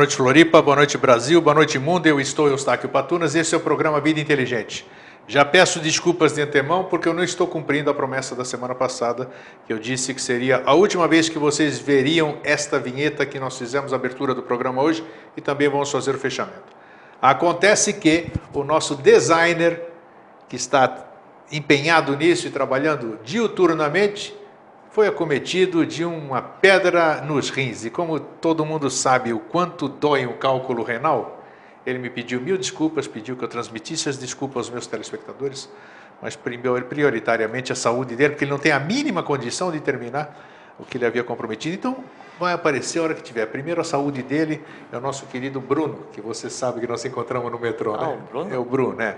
Boa noite, Floripa. Boa noite, Brasil. Boa noite, mundo. Eu estou Eustáquio Patunas. Esse é o programa Vida Inteligente. Já peço desculpas de antemão porque eu não estou cumprindo a promessa da semana passada, que eu disse que seria a última vez que vocês veriam esta vinheta que nós fizemos a abertura do programa hoje e também vamos fazer o fechamento. Acontece que o nosso designer, que está empenhado nisso e trabalhando diuturnamente, foi acometido de uma pedra nos rins. E como todo mundo sabe o quanto dói um cálculo renal, ele me pediu mil desculpas, pediu que eu transmitisse as desculpas aos meus telespectadores, mas prioritariamente a saúde dele, porque ele não tem a mínima condição de terminar o que ele havia comprometido. Então, vai aparecer a hora que tiver. Primeiro, a saúde dele é o nosso querido Bruno, que você sabe que nós encontramos no metrô, ah, né? O Bruno? É o Bruno, né?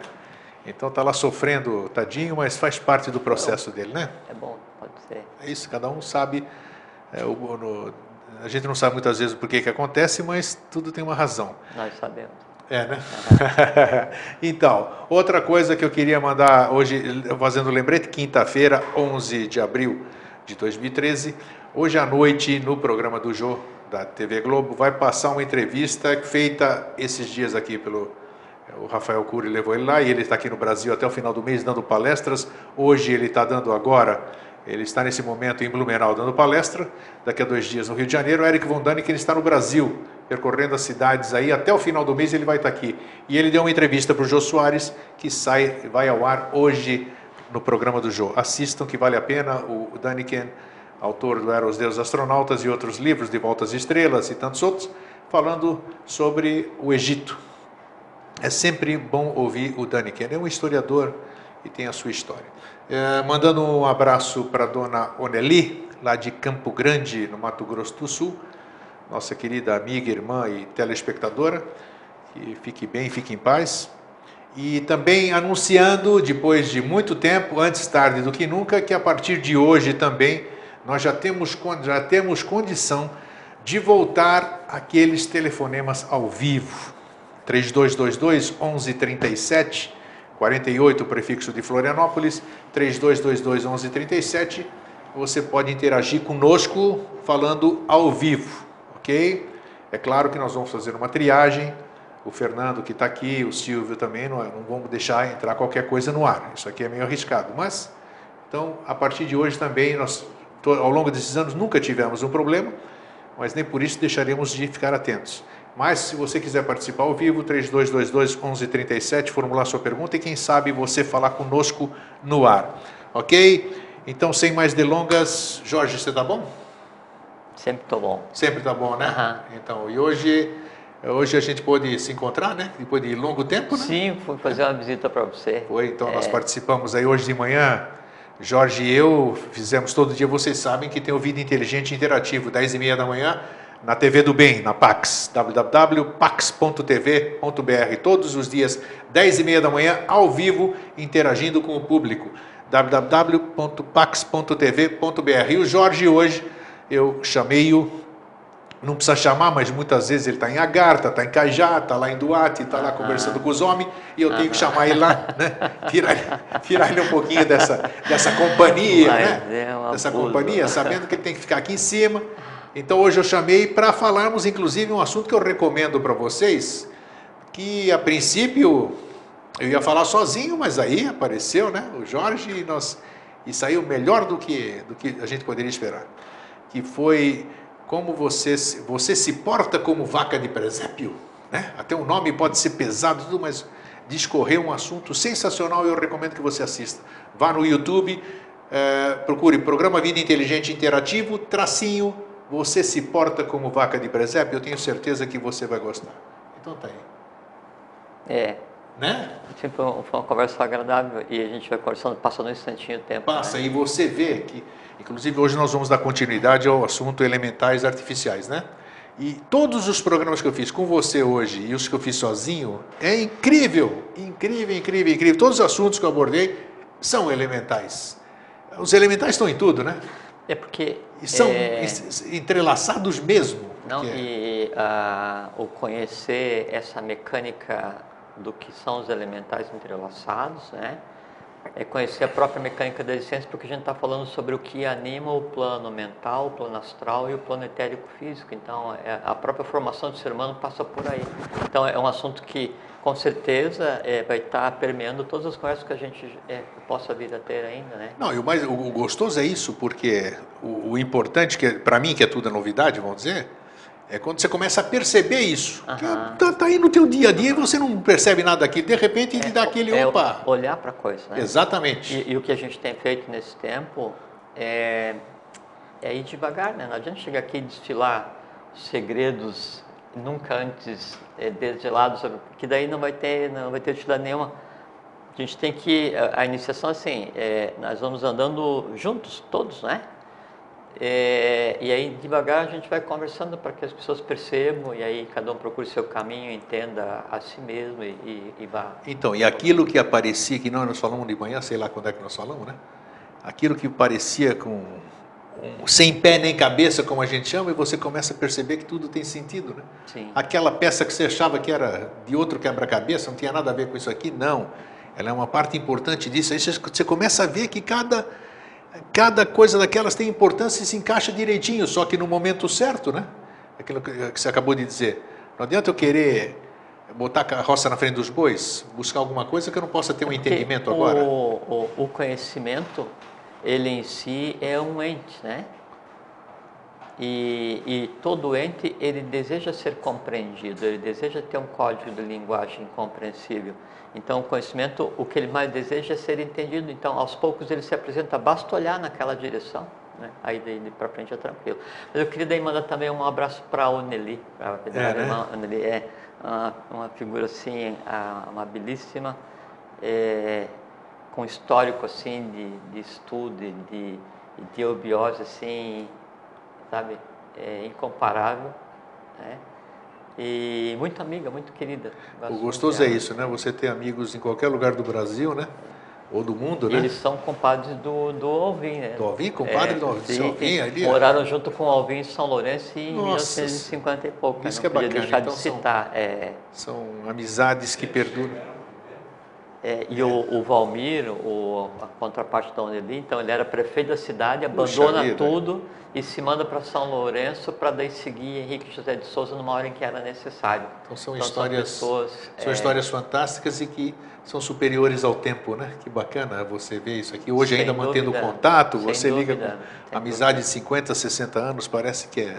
Então está lá sofrendo, tadinho, mas faz parte do processo dele, né? É bom, ser. É isso, cada um sabe. É, o, no, a gente não sabe muitas vezes por que, que acontece, mas tudo tem uma razão. Nós sabemos. É, né? Então, outra coisa que eu queria mandar hoje, fazendo lembrete, quinta-feira, 11 de abril de 2013, hoje à noite, no programa do Jô, da TV Globo, vai passar uma entrevista feita esses dias aqui pelo o Rafael Cury levou ele lá e ele está aqui no Brasil até o final do mês dando palestras. Hoje ele está dando agora, ele está nesse momento em Blumenau dando palestra. Daqui a dois dias no Rio de Janeiro, o Eric Von Dani, que ele está no Brasil, percorrendo as cidades aí. Até o final do mês ele vai estar aqui. E ele deu uma entrevista para o Jô Soares, que sai, vai ao ar hoje no programa do Jô. Assistam que vale a pena. O Daniken, autor do Era os Deuses Astronautas e outros livros, De Voltas às Estrelas e tantos outros, falando sobre o Egito é sempre bom ouvir o Daniken. É um historiador e tem a sua história. É, mandando um abraço para a dona Oneli, lá de Campo Grande, no Mato Grosso do Sul, nossa querida amiga, irmã e telespectadora. Que fique bem, fique em paz. E também anunciando, depois de muito tempo, antes tarde do que nunca, que a partir de hoje também nós já temos, já temos condição de voltar aqueles telefonemas ao vivo 3222 1137, 48 o prefixo de Florianópolis, 3222 1137. Você pode interagir conosco falando ao vivo, ok? É claro que nós vamos fazer uma triagem. O Fernando que está aqui, o Silvio também, não, não vamos deixar entrar qualquer coisa no ar. Isso aqui é meio arriscado. Mas, então, a partir de hoje também, nós, ao longo desses anos, nunca tivemos um problema, mas nem por isso deixaremos de ficar atentos. Mas se você quiser participar ao vivo, 3222 1137, formular sua pergunta e quem sabe você falar conosco no ar. Ok? Então, sem mais delongas, Jorge, você está bom? Sempre estou bom. Sempre está bom, né? Uhum. Então, e hoje, hoje a gente pôde se encontrar, né? Depois de longo tempo, né? Sim, fui fazer uma visita para você. Foi, então é... nós participamos aí hoje de manhã. Jorge e eu fizemos todo dia, vocês sabem que tem o Vida Inteligente Interativo, 10 e meia da manhã na TV do Bem, na Pax, www.pax.tv.br, todos os dias, 10 e meia da manhã, ao vivo, interagindo com o público, www.pax.tv.br. E o Jorge hoje, eu chamei-o, não precisa chamar, mas muitas vezes ele está em Agartha, está em Cajá, está lá em Duarte, está lá conversando com os homens, e eu tenho que chamar ele lá, né? tirar, tirar ele um pouquinho dessa, dessa companhia, né? É dessa companhia, sabendo que ele tem que ficar aqui em cima, então hoje eu chamei para falarmos inclusive um assunto que eu recomendo para vocês, que a princípio eu ia falar sozinho, mas aí apareceu, né, o Jorge e nós e saiu melhor do que do que a gente poderia esperar, que foi como você você se porta como vaca de presépio, né? Até o nome pode ser pesado, tudo, mas discorreu um assunto sensacional. Eu recomendo que você assista. Vá no YouTube, é, procure Programa Vida Inteligente Interativo, tracinho você se porta como vaca de presépio, eu tenho certeza que você vai gostar. Então tá aí. É. Né? Tipo, foi uma conversa agradável e a gente vai conversando, passando um instantinho o tempo. Passa, né? e você vê que, inclusive hoje nós vamos dar continuidade ao assunto elementais artificiais, né? E todos os programas que eu fiz com você hoje e os que eu fiz sozinho, é incrível, incrível, incrível, incrível. Todos os assuntos que eu abordei são elementais. Os elementais estão em tudo, né? É porque. E são é... entrelaçados mesmo. Não, e uh, o conhecer essa mecânica do que são os elementais entrelaçados, né? é conhecer a própria mecânica da existência, porque a gente está falando sobre o que anima o plano mental, o plano astral e o plano etérico físico. Então, é, a própria formação do ser humano passa por aí. Então, é um assunto que, com certeza, é, vai estar permeando todas as conversas que a gente é, possa vir a ter ainda, né? Não, e o, mais, o gostoso é isso, porque o, o importante, que para mim, que é tudo novidade, vamos dizer, é quando você começa a perceber isso. Uhum. Tá, tá, aí no teu dia a dia e você não percebe nada daquilo. De repente, é, dá aquele é opa. Olhar para a coisa, né? Exatamente. E, e, o que a gente tem feito nesse tempo é, é ir devagar, né? Não adianta chegar aqui e desfilar segredos nunca antes é, desvelados, que daí não vai ter, não vai ter utilidade nenhuma. A gente tem que, a, a iniciação assim, é, nós vamos andando juntos, todos, né? É, e aí devagar a gente vai conversando para que as pessoas percebam e aí cada um procure seu caminho, entenda a si mesmo e, e, e vá. Então, e aquilo que aparecia, que não nós falamos de manhã, sei lá quando é que nós falamos, né? Aquilo que parecia com sem pé nem cabeça, como a gente chama, e você começa a perceber que tudo tem sentido, né? Sim. Aquela peça que você achava que era de outro quebra-cabeça, não tinha nada a ver com isso aqui, não. Ela é uma parte importante disso. Aí você começa a ver que cada cada coisa daquelas tem importância e se encaixa direitinho, só que no momento certo, né? Aquilo que você acabou de dizer. Não adianta eu querer botar a roça na frente dos bois, buscar alguma coisa que eu não possa ter um entendimento o, agora. O, o, conhecimento, ele em si é um ente, né? E, e todo ente, ele deseja ser compreendido, ele deseja ter um código de linguagem compreensível. Então, o conhecimento, o que ele mais deseja é ser entendido. Então, aos poucos ele se apresenta, basta olhar naquela direção. Né? Aí daí para frente é tranquilo. Mas eu queria daí mandar também um abraço para a Oneli, para a é, né? Oneli. É uma, uma, figura assim, amabilíssima, é, com histórico assim de, de estudo, de, de eubiose assim, sabe, é, incomparável. Né? E muito amiga, muito querida. O gostoso é isso, né? Você ter amigos em qualquer lugar do Brasil, né? Ou do mundo, né? Eles são compadres do, do Alvim, né? Do Alvim? Compadre é, do Alvim, sim, Alvim ali? Moraram junto com o Alvim em São Lourenço em Nossa, 1950 e pouco. Isso né? que é bacana. deixar então, de citar. São, é... são amizades que perduram. É, e o, o, Valmir, o, a contraparte da Uneli, então ele era prefeito da cidade, abandona tudo e se manda para São Lourenço para daí seguir Henrique José de Souza numa hora em que era necessário. Então são então, histórias, são, pessoas, são é... histórias fantásticas e que são superiores ao tempo, né? Que bacana você ver isso aqui. Hoje ainda dúvida, mantendo contato, você liga com amizade de 50, 60 anos, parece que é,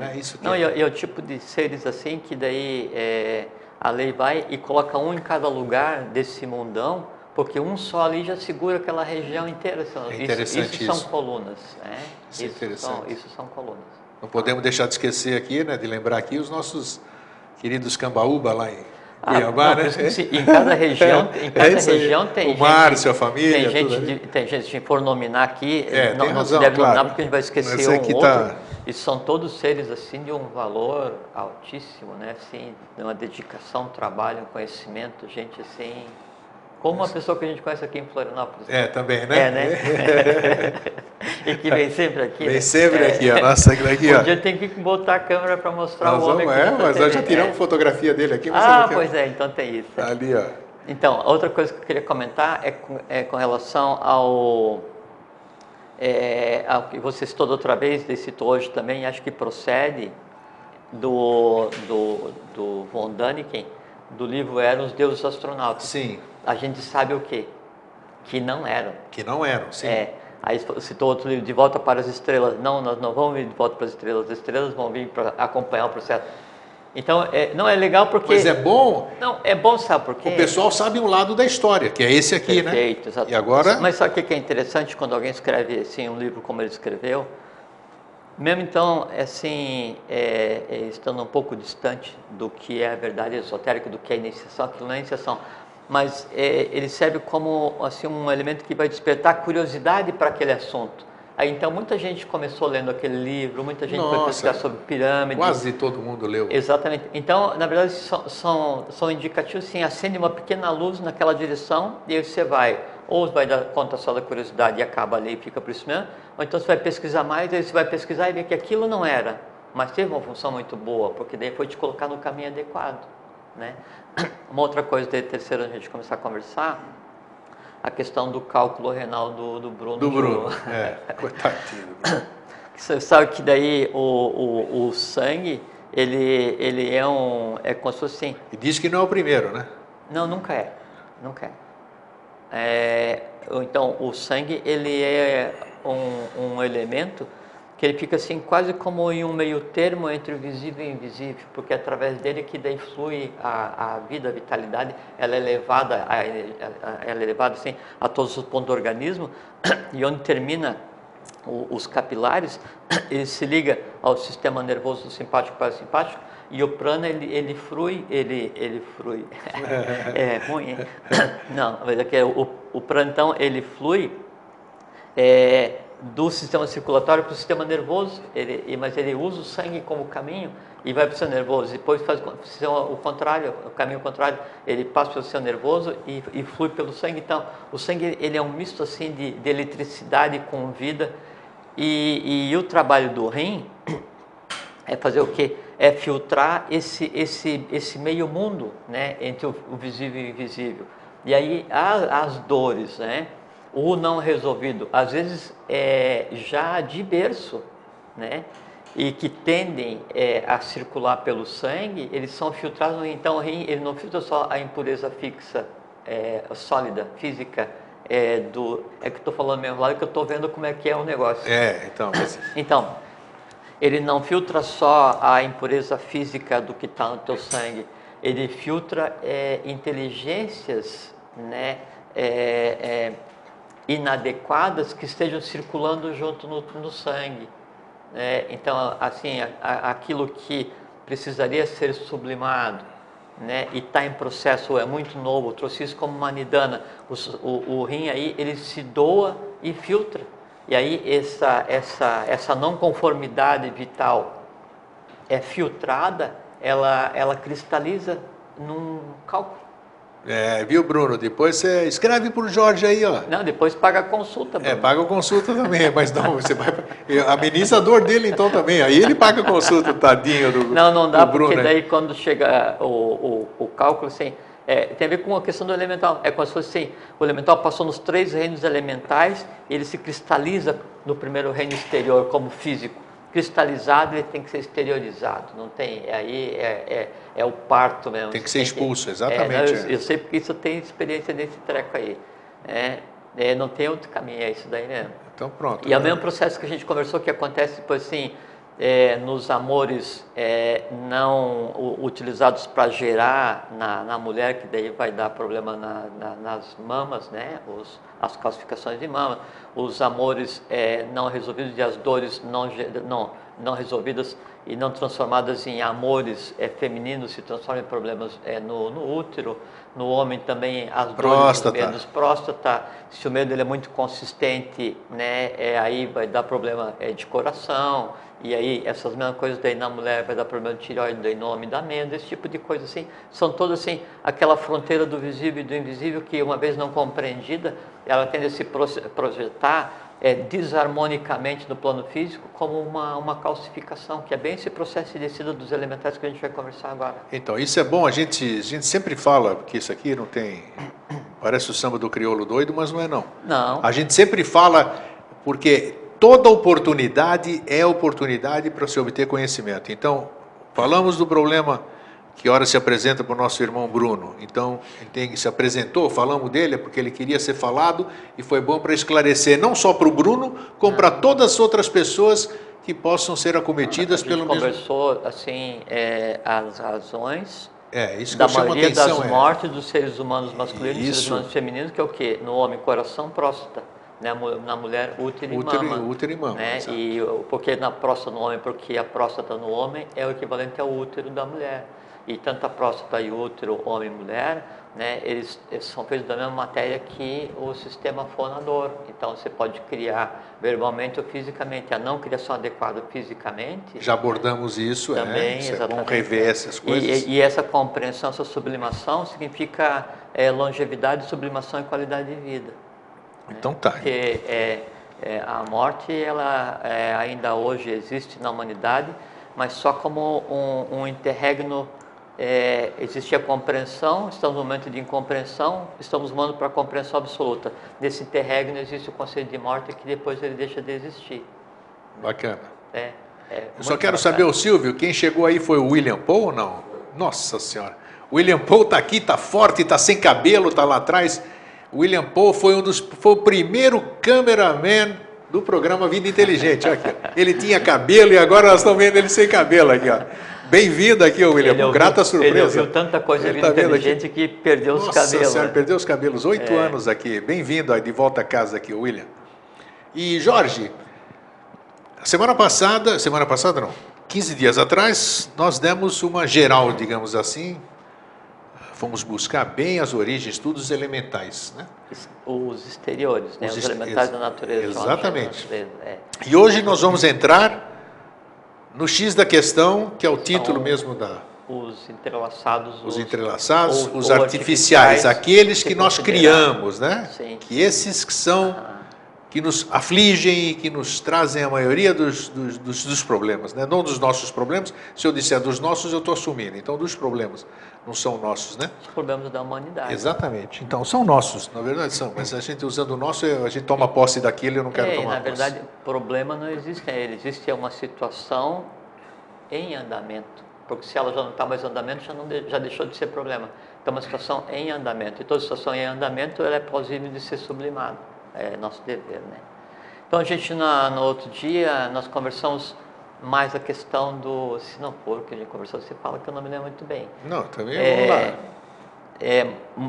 é isso que Não, é. E, é o tipo de seres assim que daí é, a lei vai e coloca um em cada lugar desse mundão porque um só ali já segura aquela região inteira. É interessante isso, isso, são colunas. Né? Isso, é interessante. São, isso são colunas. Não podemos deixar de esquecer aqui, né, de lembrar aqui os nossos queridos Cambaúba lá em ah, Cuiabá, não, né? em cada região, em cada é região tem o gente, Márcio, a família, tem gente, de, tem gente, se for nominar aqui, é, não, não se deve claro. nominar porque a gente vai esquecer um outro. Tá... E são todos seres assim de um valor altíssimo, né? Assim, de uma dedicação, trabalho, um conhecimento, gente assim como uma pessoa que a gente conhece aqui em Florianópolis. É, também, né? É, né? e que vem sempre aqui. Vem né? sempre é. aqui, a nossa aqui, ó. Um dia tem que botar a câmera para mostrar nós o homem vamos, É, mas nós já tiramos é. fotografia dele aqui. ah, pois é, então tem isso. Ali, ó. Então, outra coisa que eu queria comentar é com, é com relação ao, é, ao que você citou da outra vez, e citou hoje também, acho que procede do, do, do von Daniken, do livro Eram os Deuses Astronautas. Sim a gente sabe o quê? Que não eram. Que não eram, sim. É. Aí citou outro livro, De Volta para as Estrelas. Não, nós não vamos vir de volta para as estrelas, as estrelas vão vir para acompanhar o processo. Então, é, não é legal porque... Mas é bom... Não, é bom, sabe por quê? O pessoal sabe um lado da história, que é esse aqui, Perfeito, né? Perfeito, exatamente. E agora... Mas sabe o que é interessante quando alguém escreve assim, um livro como ele escreveu? Mesmo então, assim, é, é, estando um pouco distante do que é a verdade esotérica, do que é iniciação, aquilo não é iniciação mas é, ele serve como assim um elemento que vai despertar curiosidade para aquele assunto. Aí então muita gente começou lendo aquele livro, muita gente Nossa, foi pesquisar sobre pirâmide. Quase todo mundo leu. Exatamente. Então, na verdade, são, são, são indicativos, sim, acende uma pequena luz naquela direção e aí você vai, ou vai dar conta só da curiosidade e acaba ali e fica por isso mesmo, ou então você vai pesquisar mais, aí você vai pesquisar e ver que aquilo não era, mas teve uma função muito boa, porque daí foi te colocar no caminho adequado. Né? Uma outra coisa terceiro a gente começar a conversar, a questão do cálculo renal do, do Bruno. Do Bruno, é, coitadinho do Bruno. Você sabe que daí o, o, o sangue, ele, ele é um, é como se fosse assim, E diz que não é o primeiro, né? Não, nunca é. Nunca é. É, então, o sangue, ele é um, um elemento que ele fica assim quase como em um meio termo entre o visível e o invisível, porque é através dele que daí flui a, a vida, a vitalidade, ela é levada, a, ela é levada assim a todos os pontos do organismo e onde termina o- os capilares, ele se liga ao sistema nervoso simpático parasimpático e o prana ele, ele flui, ele, ele flui, é ruim, não, mas é que o, o prana então ele flui é, do sistema circulatório para o sistema nervoso, ele, mas ele usa o sangue como caminho e vai para o sistema nervoso, depois faz o contrário, o caminho contrário, ele passa pelo sistema nervoso e, e flui pelo sangue, então o sangue ele é um misto assim de, de eletricidade com vida e, e o trabalho do rim é fazer o quê? É filtrar esse, esse, esse meio mundo, né, entre o, o visível e o invisível. E aí há as dores, né, o não resolvido, às vezes é já de berço, né, e que tendem é, a circular pelo sangue, eles são filtrados, então o rim ele não filtra só a impureza fixa, é, sólida, física, é, do, é que estou falando mesmo lá, que eu estou vendo como é que é o negócio. É, então, mas- Então, ele não filtra só a impureza física do que está no teu sangue, ele filtra é, inteligências né, é, é, inadequadas que estejam circulando junto no, no sangue. né? Então, assim, a- a- aquilo que precisaria ser sublimado né, e está em processo, é muito novo, eu trouxe isso como uma nidana, o, o, o rim aí, ele se doa e filtra. E aí essa, essa, essa não conformidade vital é filtrada, ela, ela cristaliza num cálculo. É, viu, Bruno? Depois você escreve pro Jorge aí, ó. Não, depois paga a consulta. É, Bruno. paga a consulta também, mas não, você vai. Ameniza a dor dele então também. Aí ele paga a consulta, tadinho do. Não, não dá, Bruno, porque né? daí quando chega o, o, o cálculo, assim, é, tem a ver com a questão do elemental. É como se fosse assim, o elemental passou nos três reinos elementais, ele se cristaliza no primeiro reino exterior como físico. Cristalizado, ele tem que ser exteriorizado, não tem, aí é, é, é o parto mesmo. Tem que ser expulso, exatamente, É, eu, é. eu sei porque isso eu tenho experiência nesse treco aí. É, é, não tem outro caminho, é isso daí mesmo. Então pronto. E é o mesmo processo que a gente conversou que acontece, tipo assim, é, nos amores é, não utilizados para gerar na, na mulher, que daí vai dar problema na- na- nas mamas, né? Os, as calcificações de mama, os amores é, não resolvidos e as dores não, não, não resolvidas e não transformadas em amores é, femininos se transformam em problemas é, no, no útero, no homem também as dores, Próstata. medos, próstata, se o medo ele é muito consistente, né, é, aí vai dar problema é, de coração, e aí essas mesmas coisas daí na mulher vai dar problema de tireoide, daí no homem dá medo, esse tipo de coisa assim, são todas assim, aquela fronteira do visível e do invisível que uma vez não compreendida, ela tende a se projetar é, desarmonicamente no plano físico como uma, uma calcificação, que é bem esse processo de descida dos elementais que a gente vai conversar agora. Então, isso é bom, a gente, a gente sempre fala que isso aqui não tem. Parece o samba do crioulo doido, mas não é não. Não, A gente sempre fala porque toda oportunidade é oportunidade para se obter conhecimento. Então, falamos do problema que ora se apresenta para o nosso irmão Bruno. Então, ele se apresentou, falamos dele, é porque ele queria ser falado e foi bom para esclarecer não só para o Bruno, como para todas as outras pessoas que possam ser a acometidas gente pelo mesmo. conversou assim é, as razões É, isso que da a maioria atenção. das é. mortes dos seres humanos masculinos e seres humanos femininos, que é o quê? No homem, coração, próstata. Né? Na mulher, útero e Útero mama. útero e mama, Né? E porque na próstata no homem, porque a próstata no homem é o equivalente ao útero da mulher. E tanto a próstata e útero, homem e mulher, né, eles, eles são feitos da mesma matéria que o sistema fonador. Então você pode criar verbalmente ou fisicamente. A não criação adequada fisicamente Já abordamos isso, também, é. Isso é bom exatamente. rever essas coisas. E, e essa compreensão, essa sublimação significa é, longevidade, sublimação e qualidade de vida. Então tá. Porque é, é, a morte, ela é, ainda hoje existe na humanidade, mas só como um, um interregno é, existia compreensão, estamos no momento de incompreensão, estamos mudando para a compreensão absoluta. Nesse interregno existe o conceito de morte que depois ele deixa de existir. Bacana. É, é Eu só quero saber, o Silvio, quem chegou aí foi o William Paul ou não? Nossa Senhora. William Paul está aqui, está forte, está sem cabelo, está lá atrás. William Paul foi um dos foi o primeiro cameraman do programa Vida Inteligente. Olha aqui. Ele tinha cabelo e agora nós estamos vendo ele sem cabelo aqui. Ó. Bem-vindo aqui, William. Ouviu, Grata surpresa. Ele ouviu tanta coisa Ele Vida tá Inteligente que perdeu os Nossa cabelos. Senhora, né? perdeu os cabelos. Oito É. anos aqui. Bem-vindo de volta a casa aqui, William. E Jorge, semana passada, semana passada não, 15 dias atrás, nós demos uma geral, digamos assim, fomos buscar bem as origens, estudos elementais, né? Os exteriores, né? Os os, ex- da natureza. exatamente. Natureza, é. E hoje nós vamos entrar no X da questão, que é o título São mesmo da Os entrelaçados. os entrelaçados, ou- os ou artificiais, aqueles que nós criamos, né? Sim. Que esses que são Ah, que nos afligem e que nos trazem a maioria dos, dos, dos- dos problemas, né? não dos nossos problemas. Se eu disser dos nossos, eu estou assumindo. Então, dos problemas não são nossos, né? os problemas da humanidade. Exatamente. Então, são nossos, na verdade são. Mas a gente usando o nosso, a gente toma posse daquele, eu não quero É, tomar na posse. verdade, problema não existe. né? Ele existe uma situação em andamento. Porque se ela já não está mais em andamento, já, não já deixou de ser problema. Então, uma situação em andamento. E toda situação em andamento ela é plausível de ser sublimada. É nosso dever, né? Então, a gente, na, no outro dia, nós conversamos mais a questão do... Se não for o que a gente conversou, você fala que eu não me lembro muito bem. Não, também vamos lá. É, é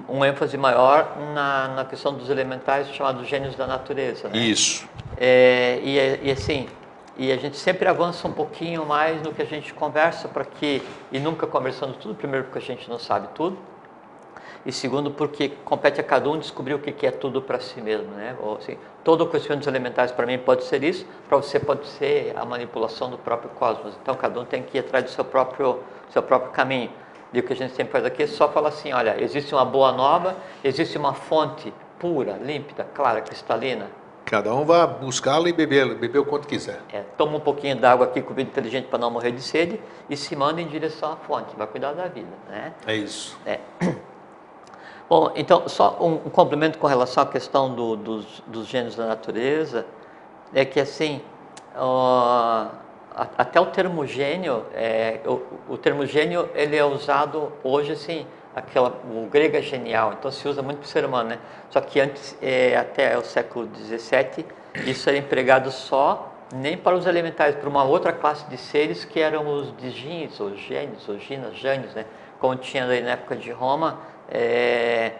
um- ênfase maior na, na questão dos elementais chamados gênios da natureza. Né? Isso. É, e, é- e assim, e a gente sempre avança um pouquinho mais no que a gente conversa para que, e nunca conversando tudo, primeiro porque a gente não sabe tudo, e segundo porque compete a cada um descobrir o que é tudo para si mesmo, né? Ou, assim, todo o conhecimento dos elementais para mim pode ser isso, para você pode ser a manipulação do próprio cosmos. Então cada um tem que ir atrás do seu próprio, seu próprio caminho. E o que a gente sempre faz aqui é só falar assim, olha, existe uma boa nova, existe uma fonte pura, límpida, clara, cristalina, Cada um vai buscá-lo e beber, beber o quanto quiser. é, toma um pouquinho d'água aqui com vida inteligente para não morrer de sede e se manda em direção à fonte, vai cuidar da vida, né? É isso. Bom, então, só um, um complemento com relação à questão do- dos, dos gênios da natureza, é que assim, ó, até o termo gênio, é, o, o termo gênio, ele é usado hoje assim, aquela, o grego é genial, então se usa muito para o ser humano, né? Só que antes, é, até o século XVII, isso era empregado só, nem para os elementais, para uma outra classe de seres que eram os digins, os gênios, os ginas, jânios, né? Como tinha na época de Roma, é,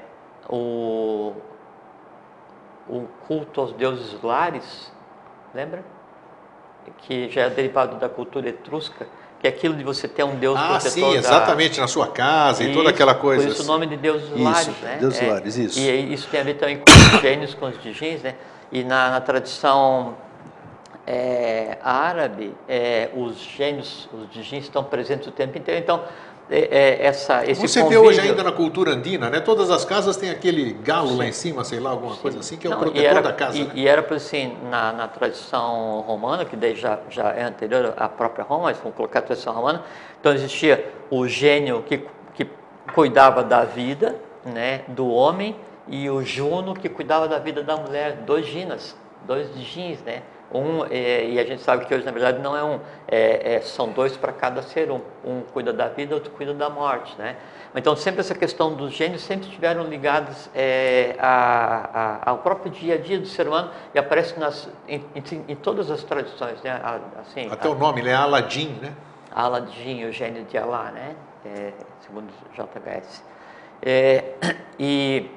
o, o culto aos deuses lares, lembra? Que já é derivado da cultura etrusca, que é aquilo de você ter um deus Ah, protetor sim, da- exatamente, na sua casa e toda aquela coisa. Por isso o nome de deuses Isso, lares, né? deuses É, lares, isso. E isso tem a ver também com os gênios, com os digins, né? E na, na tradição é, árabe, é, os gênios, os digins estão presentes o tempo inteiro. Então, é, é, essa, esse Você vê hoje convívio- ainda na cultura andina, né? Todas as casas têm aquele galo lá em cima, sei lá, alguma coisa assim, que é o Não, e protetor era, da casa. E, né? e era por assim, na, na tradição romana, que daí já, já é anterior à própria Roma, mas vamos colocar a tradição romana, então existia o gênio que, que cuidava da vida né, do homem e o Juno que cuidava da vida da mulher, dois ginas, dois gins, né? Um, é, e a gente sabe que hoje, na verdade, não é um, é, é, são dois para cada ser, um, um cuida da vida, outro cuida da morte, né? Então, sempre essa questão dos gênios sempre estiveram ligados é, a, a, ao próprio dia a dia do ser humano e aparece nas, em, em, em todas as tradições, né? A- Assim, Até o nome, né? Aladim, né? Aladim, o gênio de Alá, né? É, segundo JHS. É, e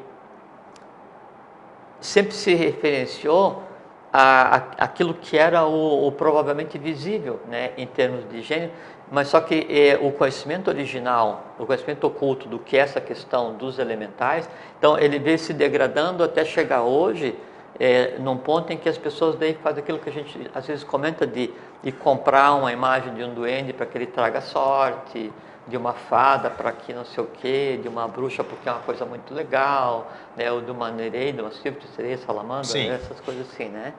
sempre se referenciou a, a, aquilo que era o, o provavelmente visível, né, em termos de gênio, mas só que é, o conhecimento original, o conhecimento oculto do que é essa questão dos elementais, então ele veio se degradando até chegar hoje é, num ponto em que as pessoas daí fazem aquilo que a gente às vezes comenta de, de comprar uma imagem de um duende para que ele traga sorte, de uma fada para que não sei o quê, de uma bruxa porque é uma coisa muito legal, né, ou de uma nereida, uma silva, sereia, salamandra, né, essas coisas assim, né?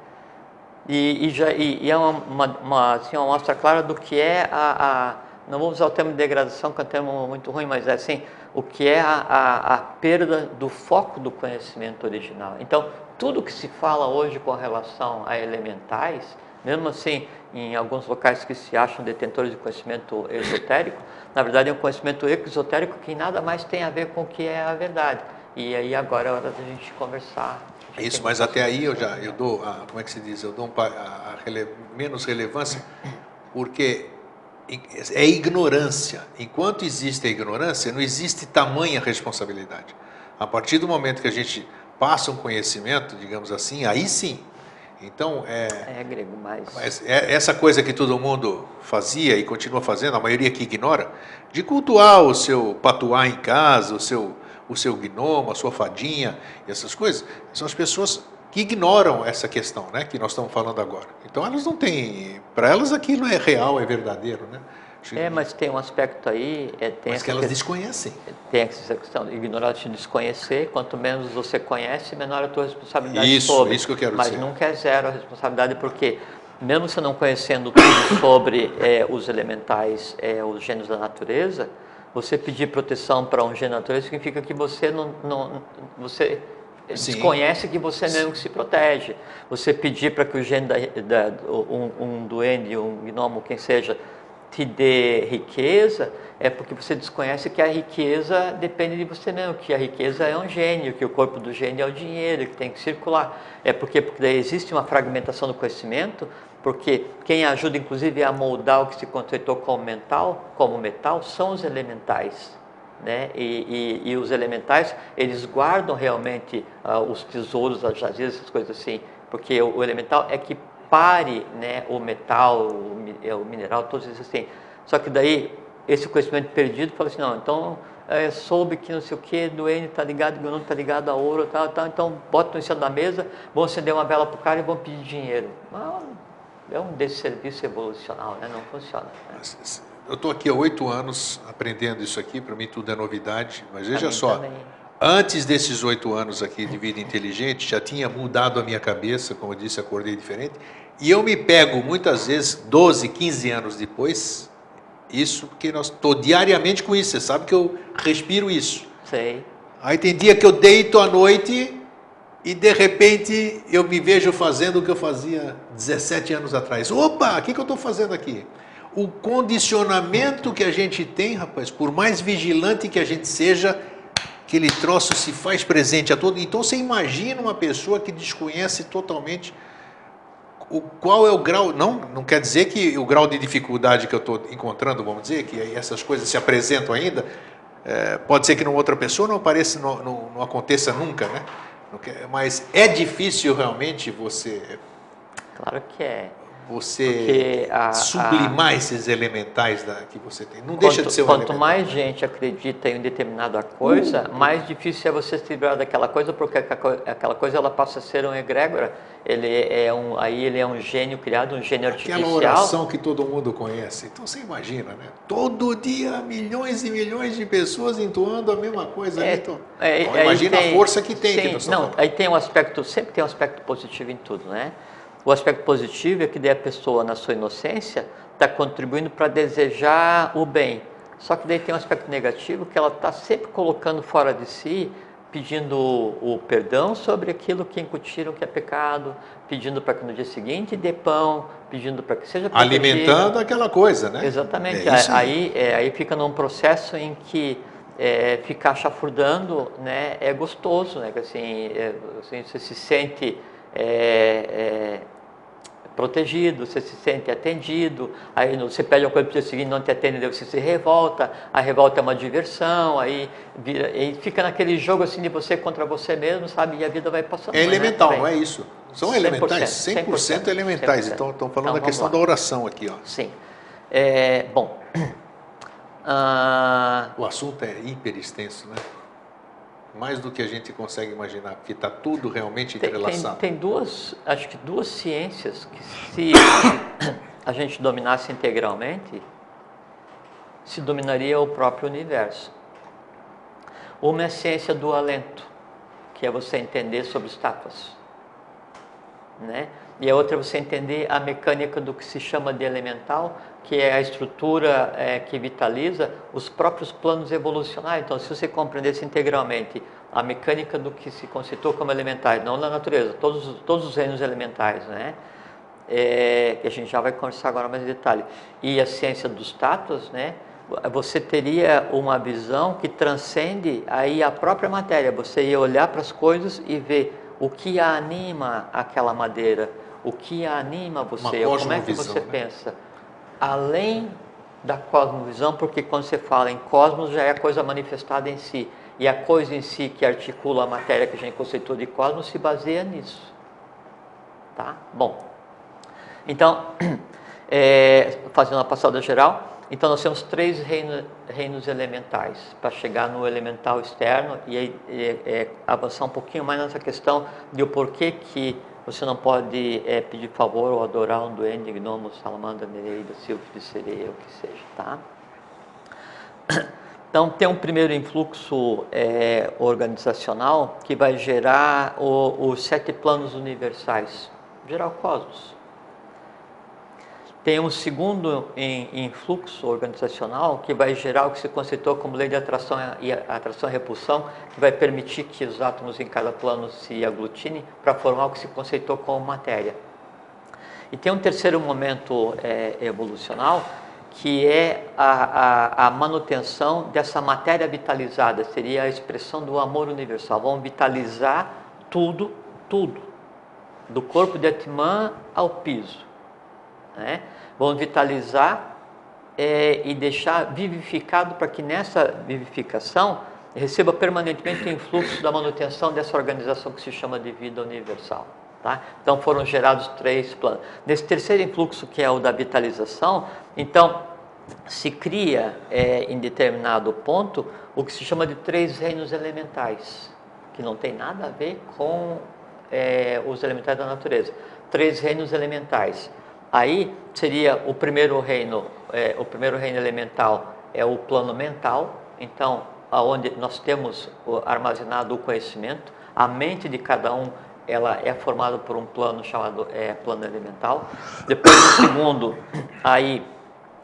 E, e já, e, e é uma, uma, uma, assim, uma mostra clara do que é a, não vou usar o termo degradação, que é um termo muito ruim, mas é assim, o que é a, a, a perda do foco do conhecimento original. Então, tudo que se fala hoje com relação a elementais, mesmo assim, em alguns locais que se acham detentores de conhecimento esotérico, na verdade é um conhecimento exotérico que nada mais tem a ver com o que é a verdade. E aí agora é hora da gente conversar. Isso, mas até aí eu já eu dou, a, como é que se diz, eu dou um, a, a rele, menos relevância, porque é ignorância. Enquanto existe a ignorância, não existe tamanha responsabilidade. A partir do momento que a gente passa um conhecimento, digamos assim, aí sim. Então, é, é grego, mas... é essa coisa que todo mundo fazia e continua fazendo, a maioria que ignora, de cultuar o seu patuá em casa, o seu, o seu gnomo, a sua fadinha, essas coisas, são as pessoas que ignoram essa questão, né, que nós estamos falando agora. Então, elas não têm, para elas aquilo é real, é verdadeiro, né? É, mas tem um aspecto aí. É, tem mas que elas desconhecem. Tem essa questão de ignorar de desconhecer. Quanto menos você conhece, menor a tua responsabilidade isso, sobre. Isso que eu quero mas dizer. Mas nunca é zero a responsabilidade, porque mesmo você não conhecendo tudo sobre é, os elementais, é, os gênios da natureza, você pedir proteção para um natureza significa que você não, não você Sim. desconhece que você mesmo que se protege. Você pedir para que o da, da um, um duende, um gnomo, quem seja, te dê riqueza, é porque você desconhece que a riqueza depende de você mesmo, que a riqueza é um gênio, que o corpo do gênio é o dinheiro, que tem que circular. É porque, porque daí existe uma fragmentação do conhecimento, porque quem ajuda inclusive a moldar o que se conceitou como mental, como metal, são os elementais. Né? E, e, e os elementais, eles guardam realmente uh, os tesouros, as jazidas, essas coisas assim, porque o, o elemental é que pare né, o metal, o, o mineral, todos esses assim. Só que daí, esse conhecimento perdido, fala assim, não, então é, soube que não sei o que, do N está ligado, o está ligado a ouro, tal, tal, então bota no cima da mesa, vão acender uma vela para o cara e vão pedir dinheiro. É um desserviço evolucional, né? não funciona. Né? Eu estou aqui há oito anos aprendendo isso aqui, para mim tudo é novidade, mas veja só, também. Antes desses oito anos aqui de vida inteligente, já tinha mudado a minha cabeça, como eu disse, acordei diferente. E eu me pego muitas vezes, 12, 15 anos depois, isso porque nós estou diariamente com isso. Você sabe que eu respiro isso. Sei. Aí tem dia que eu deito à noite e de repente eu me vejo fazendo o que eu fazia 17 anos atrás. Opa, o que, que eu estou fazendo aqui? O condicionamento que a gente tem, rapaz, por mais vigilante que a gente seja, aquele troço se faz presente a todo. Então você imagina uma pessoa que desconhece totalmente o qual é o grau. Não, não quer dizer que o grau de dificuldade que eu estou encontrando, vamos dizer, que essas coisas se apresentam ainda. É, pode ser que numa outra pessoa não apareça, não, não, não aconteça nunca, né? Mas é difícil realmente você. Claro que é você a, sublimar a, esses elementais da, que você tem. Não quanto, deixa de ser um Quanto elemental. mais gente acredita em determinada coisa, uh, mais difícil é você se livrar daquela coisa, porque aquela coisa ela passa a ser um egrégora. Ele é um, aí ele é um gênio criado, um gênio artificial. Aquela oração que todo mundo conhece. Então você imagina, né? Todo dia milhões e milhões de pessoas entoando a mesma coisa. É, né? então, é, então, imagina tem, a força que tem. Sim, que não, aí tem um aspecto, sempre tem um aspecto positivo em tudo, né? O aspecto positivo é que daí a pessoa, na sua inocência, está contribuindo para desejar o bem. Só que daí tem um aspecto negativo que ela está sempre colocando fora de si, pedindo o perdão sobre aquilo que incutiram que é pecado, pedindo para que no dia seguinte dê pão, pedindo para que seja protegido. Alimentando aquela coisa, né? Exatamente. É aí, aí, é, aí fica num processo em que é, ficar chafurdando né, é gostoso, né? Assim, é, assim, você se sente é, é protegido, você se sente atendido, aí você pede uma coisa para o dia seguinte, não te atende, você se revolta, a revolta é uma diversão, aí, vira, fica naquele jogo assim de você contra você mesmo, sabe? E a vida vai passando. É elemental, né? não é isso? São 100%, elementais, 100%, 100% elementais. 100%. Então, estão falando então, da questão lá. da oração aqui. Ó. Sim. É, bom. Ah, o assunto é hiper extenso, né? Mais do que a gente consegue imaginar, porque está tudo realmente entrelaçado. Tem, tem, duas, acho que duas ciências que se a gente dominasse integralmente, se dominaria o próprio universo. Uma é a ciência do alento, que é você entender sobre estátuas, né? E a outra é você entender a mecânica do que se chama de elemental, que é a estrutura é, que vitaliza os próprios planos evolucionários. Então, se você compreendesse integralmente a mecânica do que se conceitou como elementais, não na natureza, todos, todos os reinos elementais, né? É, que a gente já vai conversar agora mais em detalhe, e a ciência dos tatos, né? Você teria uma visão que transcende aí a própria matéria. Você ia olhar para as coisas e ver o que anima aquela madeira, o que anima você, como é que você né? pensa. Além da cosmovisão, porque quando você fala em cosmos já é a coisa manifestada em si. E a coisa em si que articula a matéria que a gente conceitua de cosmos se baseia nisso. Tá? Bom, então, é, fazendo uma passada geral, então nós temos três reinos, reinos elementais para chegar no elemental externo e, e, e, é, avançar um pouquinho mais nessa questão de o porquê que você não pode é, pedir favor ou adorar um duende, gnomo, salamandra, nereida, silfo de sereia, o que seja, tá? Então tem um primeiro influxo é, organizacional que vai gerar os sete planos universais, gerar o cosmos. Tem um segundo em, em, fluxo organizacional que vai gerar o que se conceitou como lei de atração e atração e repulsão, que vai permitir que os átomos em cada plano se aglutinem para formar o que se conceitou como matéria. E tem um terceiro momento é, evolucional que é a, a, a, manutenção dessa matéria vitalizada, seria a expressão do amor universal. Vamos vitalizar tudo, tudo, do corpo de Atman ao piso. Né? Vamos vitalizar é, e deixar vivificado para que nessa vivificação receba permanentemente o influxo da manutenção dessa organização que se chama de vida universal. Tá? Então foram gerados três planos. Nesse terceiro influxo, que é o da vitalização, então se cria é, em determinado ponto o que se chama de três reinos elementais, que não tem nada a ver com é, os elementais da natureza. Três reinos elementais. Aí seria o primeiro reino, é, o primeiro reino elemental é o plano mental, então aonde nós temos armazenado o conhecimento, a mente de cada um ela é formada por um plano chamado é, plano elemental. Depois o segundo, aí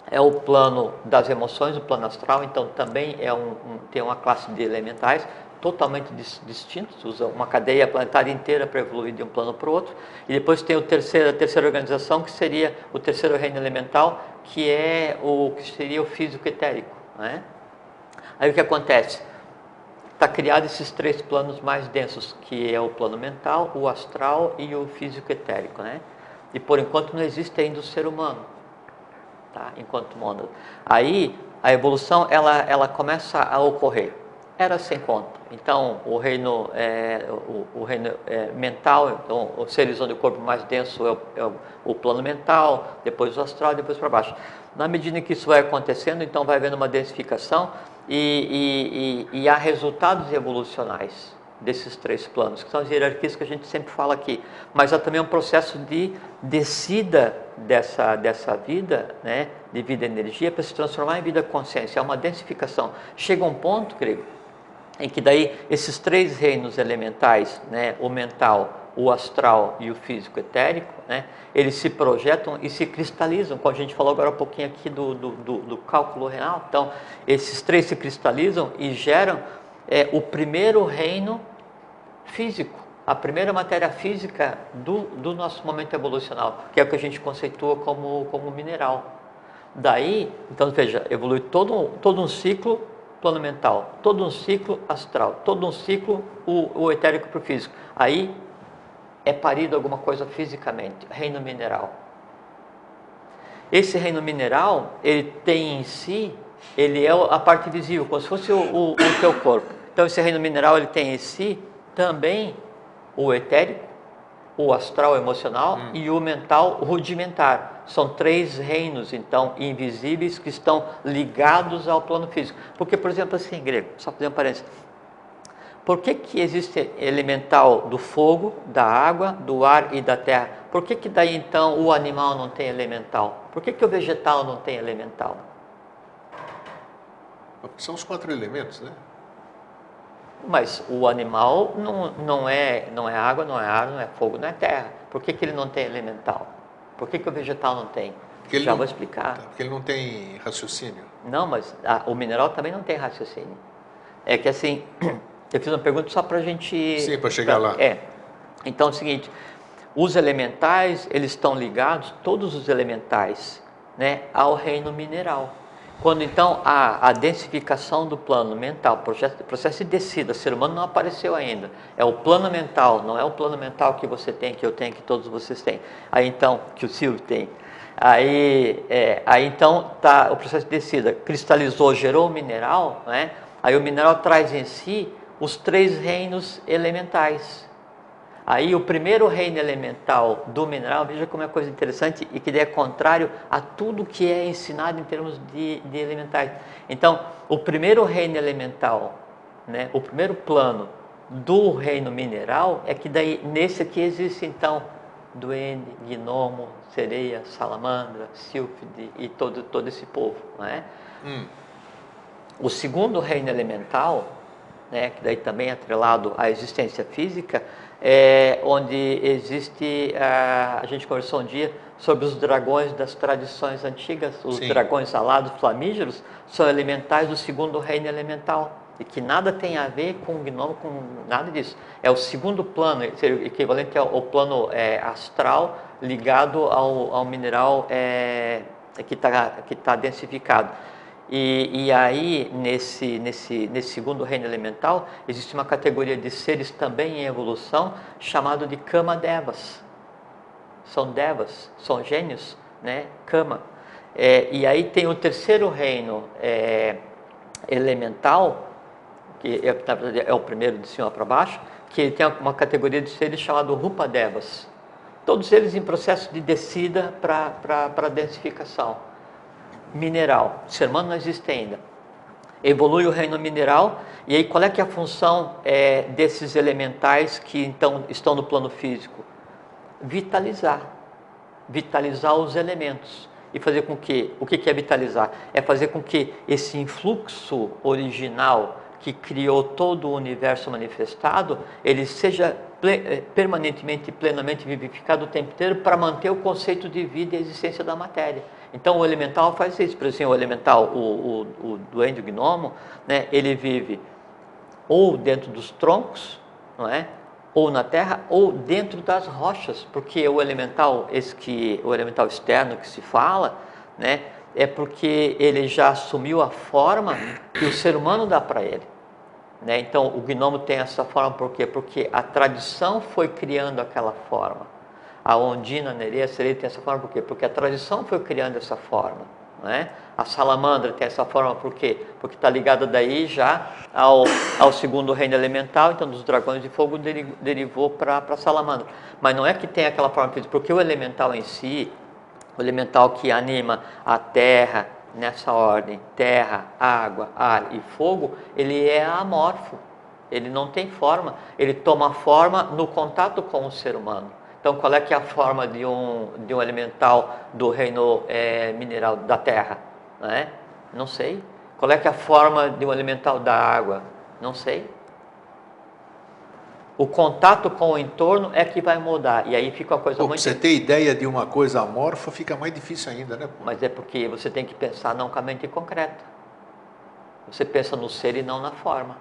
é o plano das emoções, o plano astral, então também é um, um tem uma classe de elementais totalmente distintos, usa uma cadeia planetária inteira para evoluir de um plano para o outro. E depois tem o terceiro, a terceira organização, que seria o terceiro reino elemental, que é o que seria o físico etérico. Né? Aí o que acontece? Está criado esses três planos mais densos, que é o plano mental, o astral e o físico etérico. Né? E por enquanto não existe ainda o ser humano, tá? enquanto mundo. Aí a evolução ela, ela começa a ocorrer era sem conta. Então, o reino, é, o, o, reino é, mental, então, os seres onde o corpo mais denso é o, é o plano mental, depois o astral, depois para baixo. Na medida em que isso vai acontecendo, então vai havendo uma densificação e, e, e, e há resultados evolucionais desses três planos, que são as hierarquias que a gente sempre fala aqui. Mas há também um processo de descida dessa, dessa vida, né, de vida e energia, para se transformar em vida consciência. Há uma densificação. Chega um ponto, creio, em que daí esses três reinos elementais, né, o mental, o astral e o físico etérico, né, eles se projetam e se cristalizam, como a gente falou agora um pouquinho aqui do, do, do, do cálculo real. Então, esses três se cristalizam e geram é, o primeiro reino físico, a primeira matéria física do, do nosso momento evolucional, que é o que a gente conceitua como, como mineral. Daí, então veja, evolui todo, todo um ciclo plano mental, todo um ciclo astral, todo um ciclo o, o etérico para o físico. Aí é parido alguma coisa fisicamente, reino mineral. Esse reino mineral, ele tem em si, ele é a parte visível, como se fosse o, o, o teu corpo. Então esse reino mineral, ele tem em si também o etérico, o astral emocional hum. e o mental rudimentar. São três reinos, então, invisíveis que estão ligados ao plano físico. Porque, por exemplo, assim, grego, só fazer um parênteses. Por que, que existe elemental do fogo, da água, do ar e da terra? Por que, que daí então o animal não tem elemental? Por que, que o vegetal não tem elemental? São os quatro elementos, né? Mas o animal não, não, é, não é água, não é ar, não é fogo, não é terra. Por que, que ele não tem elemental? Por que, que o vegetal não tem? Porque Já não, vou explicar. tá, porque ele não tem raciocínio. Não, mas ah, o mineral também não tem raciocínio. É que assim, eu fiz uma pergunta só para a gente. Sim, pra chegar lá. É. Então é o seguinte: os elementais, eles estão ligados, todos os elementais, né, ao reino mineral. Quando então a, a densificação do plano mental, processo, processo de descida, ser humano não apareceu ainda. É o plano mental, não é o plano mental que você tem, que eu tenho, que todos vocês têm. Aí então, que o Silvio tem. Aí, é, aí então tá o processo de descida, cristalizou, gerou o mineral, né? Aí o mineral traz em si os três reinos elementais. Aí o primeiro reino elemental do mineral, veja como é coisa interessante e que é contrário a tudo que é ensinado em termos de, de elementais. Então, o primeiro reino elemental, né, o primeiro plano do reino mineral é que daí nesse aqui existe então duende, gnomo, sereia, salamandra, sílfide e todo, todo esse povo. Não é? Hum. O segundo reino elemental, né, que daí também é atrelado à existência física, é onde existe, ah, a gente conversou um dia sobre os dragões das tradições antigas, os Sim. dragões alados flamígeros, são elementais do segundo reino elemental. E que nada tem a ver com o gnomo, com nada disso. É o segundo plano, seria o equivalente ao, ao plano é, astral ligado ao, ao mineral é, que está que tá densificado. E, e aí, nesse, nesse, nesse segundo reino elemental, existe uma categoria de seres também em evolução, chamado de Kama Devas. São devas, são gênios, né? Kama. É, e aí tem o terceiro reino é, elemental, que é, é o primeiro de cima para baixo, que tem uma categoria de seres chamado Rupa Devas. Todos eles em processo de descida para densificação mineral. O ser humano não existe ainda. Evolui o reino mineral, e aí qual é que é a função é, desses elementais que então estão no plano físico? Vitalizar. Vitalizar os elementos. E fazer com que, o que é vitalizar? É fazer com que esse influxo original que criou todo o universo manifestado, ele seja eh, permanentemente plenamente vivificado o tempo inteiro para manter o conceito de vida e a existência da matéria. Então o elemental faz isso, por exemplo, o elemental, o, o, o duende o gnomo, né, ele vive ou dentro dos troncos, não é? Ou na terra, ou dentro das rochas, porque o elemental, esse que o elemental externo que se fala, né, é porque ele já assumiu a forma que o ser humano dá para ele. Né? Então, o gnomo tem essa forma por quê? Porque a tradição foi criando aquela forma. A ondina, a nereia, a sereia tem essa forma por quê? Porque a tradição foi criando essa forma. Né? A salamandra tem essa forma por quê? Porque está ligada daí já ao, ao segundo reino elemental, então dos dragões de fogo deri- derivou para a salamandra. Mas não é que tem aquela forma física, porque o elemental em si, o elemental que anima a terra, nessa ordem, terra, água, ar e fogo, ele é amorfo, ele não tem forma, ele toma forma no contato com o ser humano. Então, qual é que é a forma de um, de um elemental do reino eh, mineral da terra? Não, é? não sei. Qual é que é a forma de um elemental da água? Não sei. O contato com o entorno é que vai mudar. E aí fica uma coisa Pô, muito você ter ideia de uma coisa amorfa, fica mais difícil ainda, né? Mas é porque você tem que pensar não com a mente concreta. Você pensa no ser e não na forma.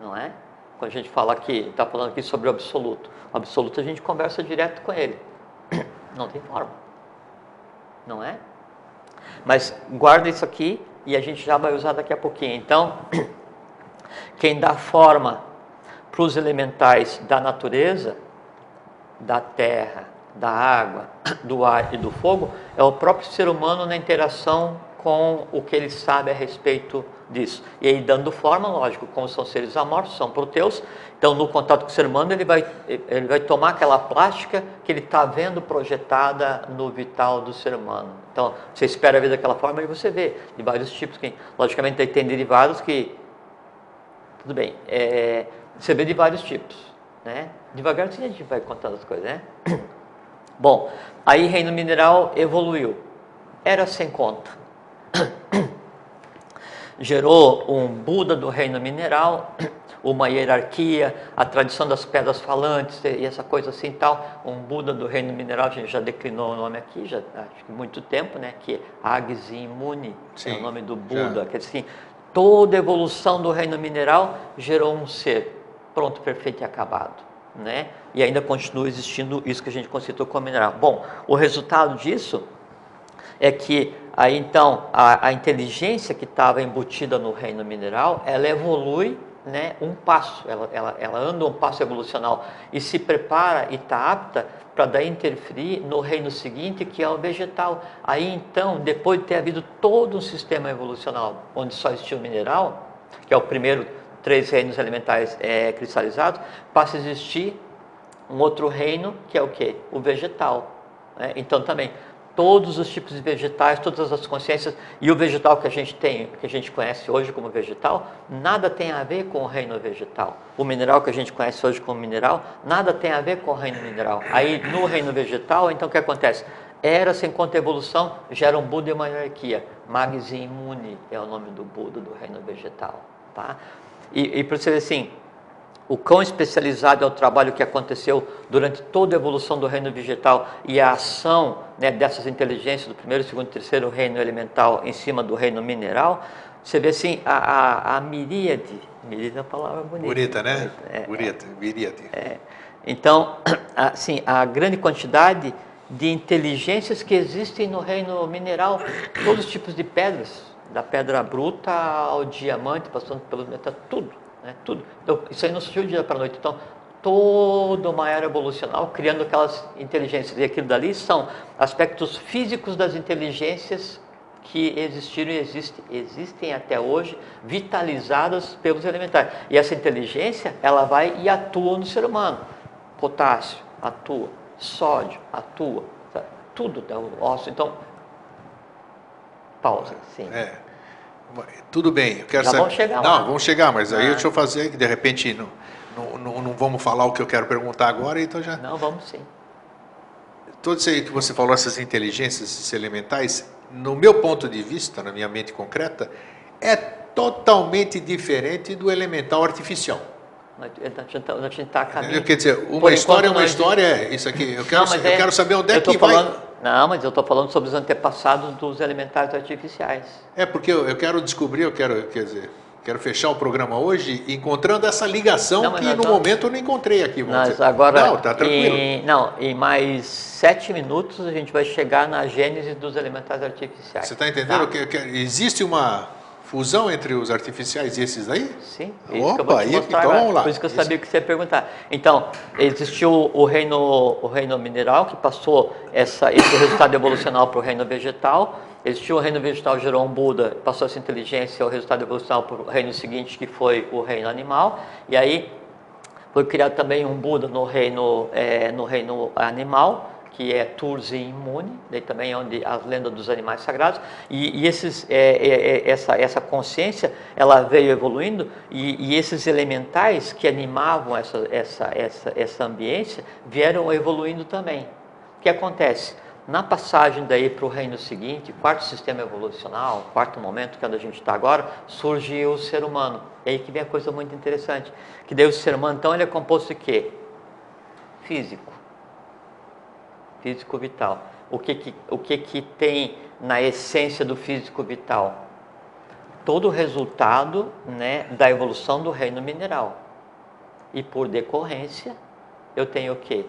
Não é? Quando a gente fala aqui, está falando aqui sobre o absoluto. O absoluto a gente conversa direto com ele. Não tem forma. Não é? Mas guarda isso aqui e a gente já vai usar daqui a pouquinho. Então, quem dá forma para os elementais da natureza, da terra, da água, do ar e do fogo, é o próprio ser humano na interação com o que ele sabe a respeito disso. E aí dando forma, lógico, como são seres amorfos, são proteus, então no contato com o ser humano ele vai, ele vai tomar aquela plástica que ele está vendo projetada no vital do ser humano. Então você espera ver daquela forma e você vê de vários tipos, que logicamente tem derivados que tudo bem, é, você vê de vários tipos, né? Devagarzinho a gente vai contando as coisas, né? Bom, aí reino mineral evoluiu, era sem conta. Gerou um Buda do reino mineral, uma hierarquia, a tradição das pedras falantes e essa coisa assim tal. Um Buda do reino mineral, a gente já declinou o nome aqui, já acho que muito tempo, né? Que é Agzi Muni, é o nome do Buda. Quer dizer assim, toda evolução do reino mineral gerou um ser pronto, perfeito e acabado. Né? E ainda continua existindo isso que a gente considerou como mineral. Bom, o resultado disso é que aí então a, a inteligência que estava embutida no reino mineral, ela evolui né, um passo, ela, ela, ela anda um passo evolucional e se prepara e está apta para daí interferir no reino seguinte, que é o vegetal. Aí então, depois de ter havido todo um sistema evolucional onde só existia o mineral, que é o primeiro três reinos elementares é, cristalizados, passa a existir um outro reino que é o que? O vegetal. Né? Então também todos os tipos de vegetais, todas as consciências e o vegetal que a gente tem, que a gente conhece hoje como vegetal, nada tem a ver com o reino vegetal. O mineral que a gente conhece hoje como mineral, nada tem a ver com o reino mineral. Aí no reino vegetal, então o que acontece? Era sem conta evolução, gera um Buda e uma hierarquia. Magzi é o nome do Buda do reino vegetal. Tá? E, e para você ver assim, o quão especializado é o trabalho que aconteceu durante toda a evolução do reino vegetal e a ação né, dessas inteligências do primeiro, segundo e terceiro reino elemental em cima do reino mineral, você vê assim, a, a, a miríade, miríade é uma palavra bonita. Bonita, né? É, bonita, miríade. É. Então, assim, a grande quantidade de inteligências que existem no reino mineral, todos os tipos de pedras, da pedra bruta ao diamante, passando pelo metal, tudo né? Tudo. Então, isso aí não surgiu dia para noite. Então, toda uma era evolucional criando aquelas inteligências. E aquilo dali são aspectos físicos das inteligências que existiram e existem, existem até hoje, vitalizadas pelos elementares. E essa inteligência, ela vai e atua no ser humano. Potássio, atua. Sódio, atua. Tudo dá o osso. Então, pausa. Sim. É. Tudo bem, eu quero Já saber. Vamos chegar não, lá. vamos chegar, mas aí ah. deixa eu fazer que de repente não, não, não, não, vamos falar o que eu quero perguntar agora, então já. Não, vamos sim. Tudo isso aí que você falou, essas inteligências esses elementais, no meu ponto de vista, na minha mente concreta, é totalmente diferente do elemental artificial. A gente está a caminho. Quer dizer, uma Por história é uma história, é isso aqui. Eu quero, não, eu é, quero saber onde é que falando, vai. Não, mas eu estou falando sobre os antepassados dos elementares artificiais. É, porque eu, eu quero descobrir, eu quero, quer dizer, quero fechar o programa hoje encontrando essa ligação não, que no tô... momento eu não encontrei aqui. Mas agora, não, tá tranquilo. Em, não, em mais sete minutos a gente vai chegar na gênese dos elementares artificiais. Você está entendendo? Tá? Que, que, existe uma fusão entre os artificiais e esses aí? Sim. Opa, aí, então vamos lá. Por isso que eu sabia isso. que você ia perguntar. Então, existiu o reino, o reino mineral que passou essa, esse resultado evolucional para o reino vegetal. Existiu o reino vegetal, gerou um Buda, passou essa inteligência, o resultado evolucional para o reino seguinte, que foi o reino animal. E aí foi criado também um Buda no reino, é, no reino animal que é Tours e Imune, daí também é onde as lendas dos animais sagrados, e, e esses, é, é, é, essa, essa consciência ela veio evoluindo e, e esses elementais que animavam essa, essa, essa, essa ambiência vieram evoluindo também. O que acontece? Na passagem daí para o reino seguinte, quarto sistema evolucional, quarto momento que é onde a gente está agora, surge o ser humano. E aí que vem a coisa muito interessante, que daí o ser humano, então, ele é composto de quê? Físico físico vital. O que, que, o que, que tem na essência do físico vital? Todo o resultado né, da evolução do reino mineral. E por decorrência, eu tenho o quê?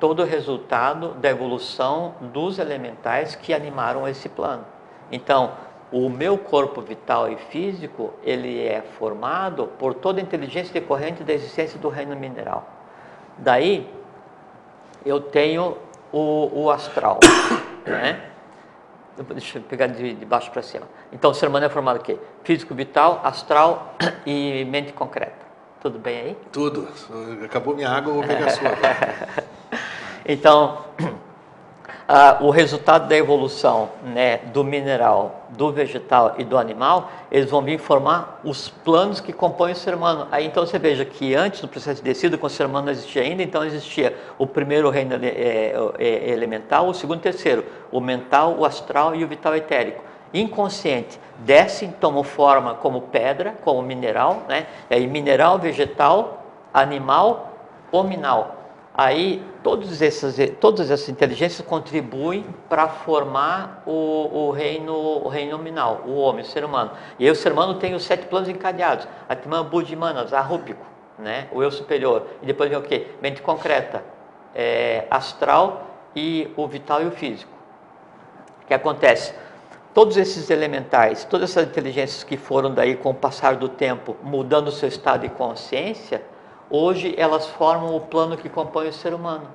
Todo o resultado da evolução dos elementais que animaram esse plano. Então, o meu corpo vital e físico, ele é formado por toda a inteligência decorrente da existência do reino mineral. Daí, eu tenho o, o astral. né? Deixa eu pegar de, de baixo para cima. Então, o ser humano é formado o quê? Físico vital, astral e mente concreta. Tudo bem aí? Tudo. Acabou minha água, eu vou pegar a sua. então, ah, o resultado da evolução né, do mineral, do vegetal e do animal, eles vão vir formar os planos que compõem o ser humano. Aí então você veja que antes do processo de descida, quando o ser humano não existia ainda, então existia o primeiro reino é, é, elemental, o segundo e terceiro, o mental, o astral e o vital etérico. inconsciente, descem, tomam forma como pedra, como mineral, né? E aí mineral, vegetal, animal, hominal. Aí todos esses, todas essas inteligências contribuem para formar o, o, reino, o reino nominal, o homem, o ser humano. E aí o ser humano tem os sete planos encadeados, Atman, Buddhimanas, Arrúpico, né? o eu superior. E depois vem o quê? Mente concreta, é, astral e o vital e o físico. O que acontece? Todos esses elementais, todas essas inteligências que foram daí com o passar do tempo mudando o seu estado de consciência, hoje elas formam o plano que compõe o ser humano.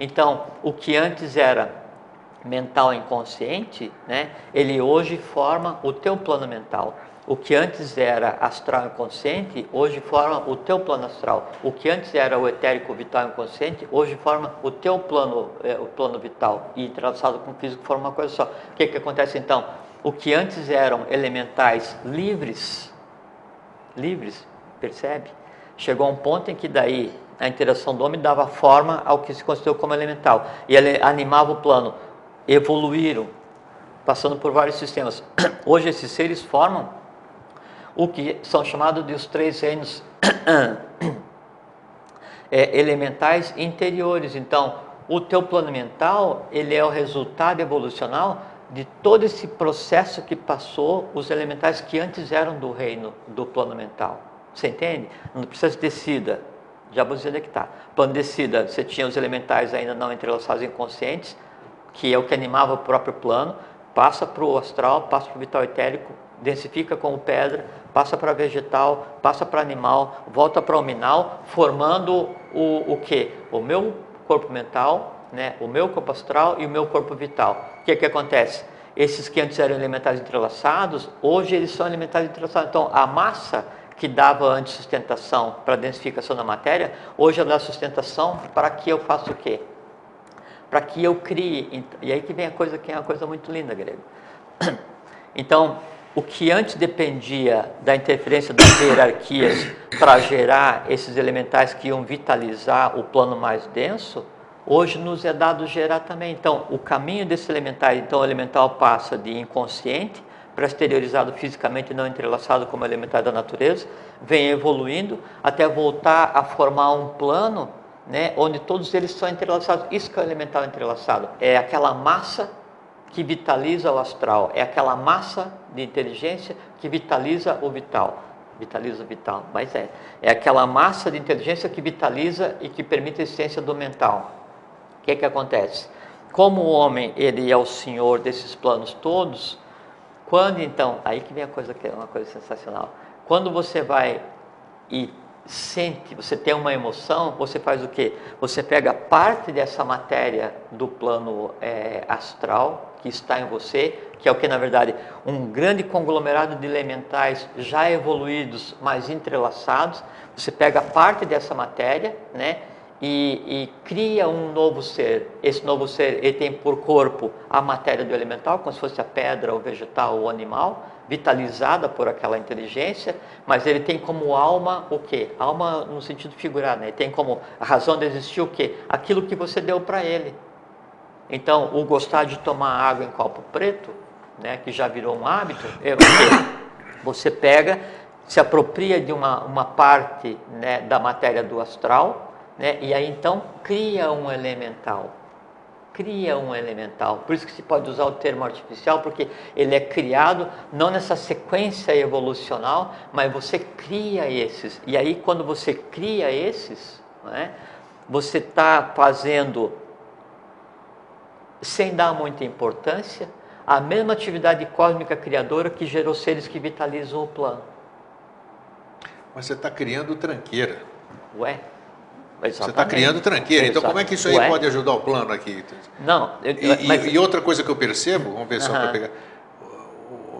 Então, o que antes era mental inconsciente, né, ele hoje forma o teu plano mental. O que antes era astral inconsciente, hoje forma o teu plano astral. O que antes era o etérico vital inconsciente, hoje forma o teu plano, é, o plano vital. E entrelaçado com o físico forma uma coisa só. O que, que acontece então? O que antes eram elementais livres, livres, percebe? Chegou a um ponto em que daí a interação do homem dava forma ao que se considerou como elemental. E ele animava o plano. Evoluíram, passando por vários sistemas. Hoje esses seres formam o que são chamados de os três reinos é, elementais interiores. Então, o teu plano mental, ele é o resultado evolucional de todo esse processo que passou os elementais que antes eram do reino do plano mental. Você entende? No processo de descida, já é que está. Plano de descida, você tinha os elementais ainda não entrelaçados inconscientes, que é o que animava o próprio plano, passa para o astral, passa para o vital etérico, densifica como pedra, passa para vegetal, passa para animal, volta para o minal, formando o, o que? O meu corpo mental, né? o meu corpo astral e o meu corpo vital. O que, que acontece? Esses que antes eram elementares entrelaçados, hoje eles são elementares entrelaçados. Então, a massa que dava antes sustentação para a densificação da matéria, hoje ela dá sustentação para que eu faça o quê? Para que eu crie. E aí que vem a coisa que é uma coisa muito linda, grego. Então, o que antes dependia da interferência das hierarquias para gerar esses elementais que iam vitalizar o plano mais denso, hoje nos é dado gerar também. Então, o caminho desse elemental, então o elemental passa de inconsciente para exteriorizado fisicamente não entrelaçado como elementar da natureza, vem evoluindo até voltar a formar um plano né, onde todos eles são entrelaçados. Isso que é o elemental entrelaçado, é aquela massa que vitaliza o astral, é aquela massa de inteligência que vitaliza o vital. Vitaliza o vital, mas é. É aquela massa de inteligência que vitaliza e que permite a existência do mental. O que é que acontece? Como o homem ele é o senhor desses planos todos, quando então, aí que vem a coisa que é uma coisa sensacional. Quando você vai e sente, você tem uma emoção, você faz o quê? Você pega parte dessa matéria do plano é, astral que está em você, que é o que na verdade um grande conglomerado de elementais já evoluídos, mas entrelaçados. Você pega parte dessa matéria, né? E, e, cria um novo ser. Esse novo ser ele tem por corpo a matéria do elemental, como se fosse a pedra, o vegetal, o animal, vitalizada por aquela inteligência, mas ele tem como alma o quê? Alma no sentido figurado, né? ele tem como a razão de existir o quê? Aquilo que você deu para ele. Então, o gostar de tomar água em copo preto, né, que já virou um hábito, é? Você pega, se apropria de uma, uma parte né, da matéria do astral, né? E aí então cria um elemental. Cria um elemental. Por isso que se pode usar o termo artificial, porque ele é criado não nessa sequência evolucional, mas você cria esses. E aí quando você cria esses, né, você está fazendo, sem dar muita importância, a mesma atividade cósmica criadora que gerou seres que vitalizam o plano. Mas você está criando tranqueira. Ué? Exatamente. Você está criando tranqueira. Então, como é que isso aí Ué? pode ajudar o plano aqui? Não. Eu, e, mas... e, outra coisa que eu percebo, vamos ver só para pegar.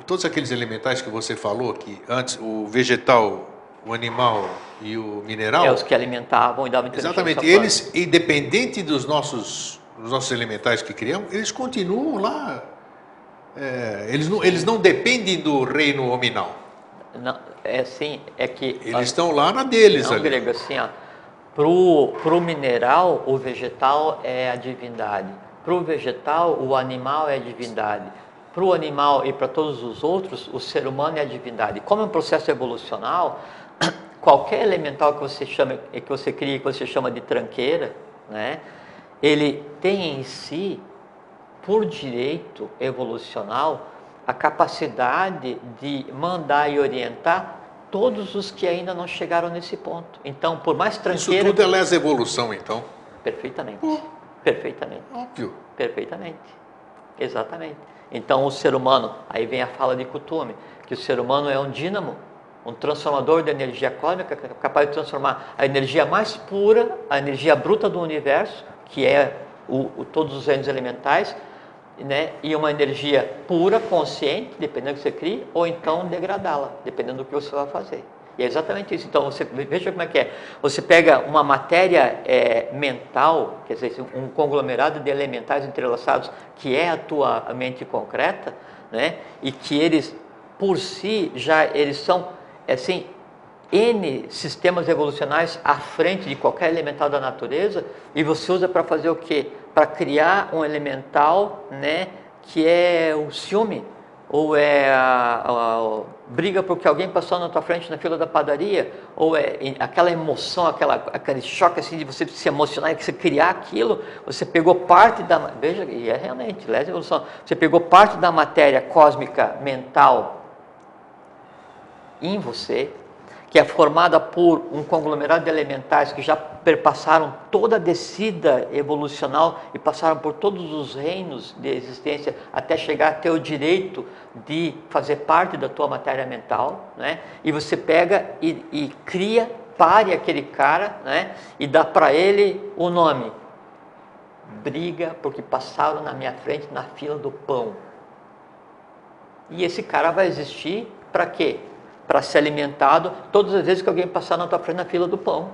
Todos aqueles elementais que você falou, que antes o vegetal, o animal e o mineral. É os que alimentavam e davam Exatamente. Eles, independente dos nossos, dos nossos elementais que criamos, eles continuam lá. É, eles, não, eles não dependem do reino hominal. Não, é assim, é que. Eles estão lá na deles não, ali. grego, assim, ó para o mineral, o vegetal é a divindade. Para o vegetal, o animal é a divindade. para o animal e para todos os outros, o ser humano é a divindade. Como é um processo evolucional, qualquer elemental que você chama, que você cria, que você chama de tranqueira, né, ele tem em si, por direito evolucional, a capacidade de mandar e orientar todos os que ainda não chegaram nesse ponto. Então, por mais tranqueira... Isso tudo é lesa evolução, então? Perfeitamente. Uh, Perfeitamente. Óbvio. Perfeitamente. Exatamente. Então, o ser humano, aí vem a fala de Kutume, que o ser humano é um dínamo, um transformador de energia cósmica, capaz de transformar a energia mais pura, a energia bruta do universo, que é o, o todos os reinos elementais, né, e uma energia pura, consciente, dependendo do que você cria, ou então degradá-la, dependendo do que você vai fazer. E é exatamente isso. Então, você, veja como é que é. Você pega uma matéria é, mental, quer dizer, um conglomerado de elementais entrelaçados, que é a tua mente concreta, né? e que eles, por si, já eles são, assim, N sistemas evolucionais à frente de qualquer elemental da natureza, e você usa para fazer o quê? Para criar um elemental, né, que é o ciúme, ou é a, a, a, briga porque alguém passou na tua frente na fila da padaria, ou é aquela emoção, aquela, aquele choque assim de você se emocionar e você criar aquilo, você pegou parte da, veja, e é realmente, lesa evolução, você pegou parte da matéria cósmica mental em você, que é formada por um conglomerado de elementais que já perpassaram toda a descida evolucional e passaram por todos os reinos de existência até chegar a ter o direito de fazer parte da tua matéria mental, né? E você pega e, e cria, pare aquele cara, né? E dá para ele o nome. Briga porque passaram na minha frente na fila do pão. E esse cara vai existir para quê? Para ser alimentado todas as vezes que alguém passar na tua frente na fila do pão.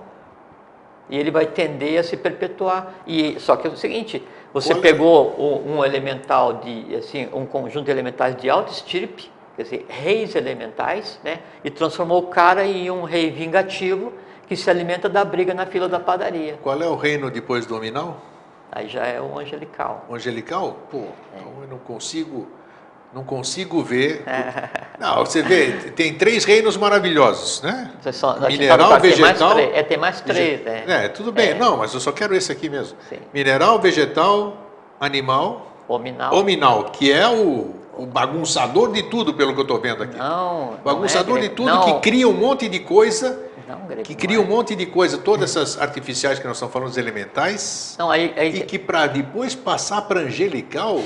E ele vai tender a se perpetuar. E só que é o seguinte, você Qual pegou é? um elemental de assim, um conjunto de elementais de alta estirpe, quer dizer, reis elementais, né? E transformou o cara em um rei vingativo que se alimenta da briga na fila da padaria. Qual é o reino depois do nominal? Aí já é o angelical. O angelical? Pô, é. então eu não consigo não consigo ver. Não, você vê, tem três reinos maravilhosos, né? Só, Mineral, vegetal. Tem é, tem mais três, né? É, tudo bem. É. Não, mas eu só quero esse aqui mesmo. Sim. Mineral, vegetal, animal. Hominal. Hominal, que é o, o bagunçador de tudo, pelo que eu estou vendo aqui. Não. Bagunçador não é de tudo, não. que cria um monte de coisa. Não, grego, que cria um monte de coisa, todas essas artificiais que nós estamos falando, os elementais. Não, aí, aí... E que para depois passar para angelical,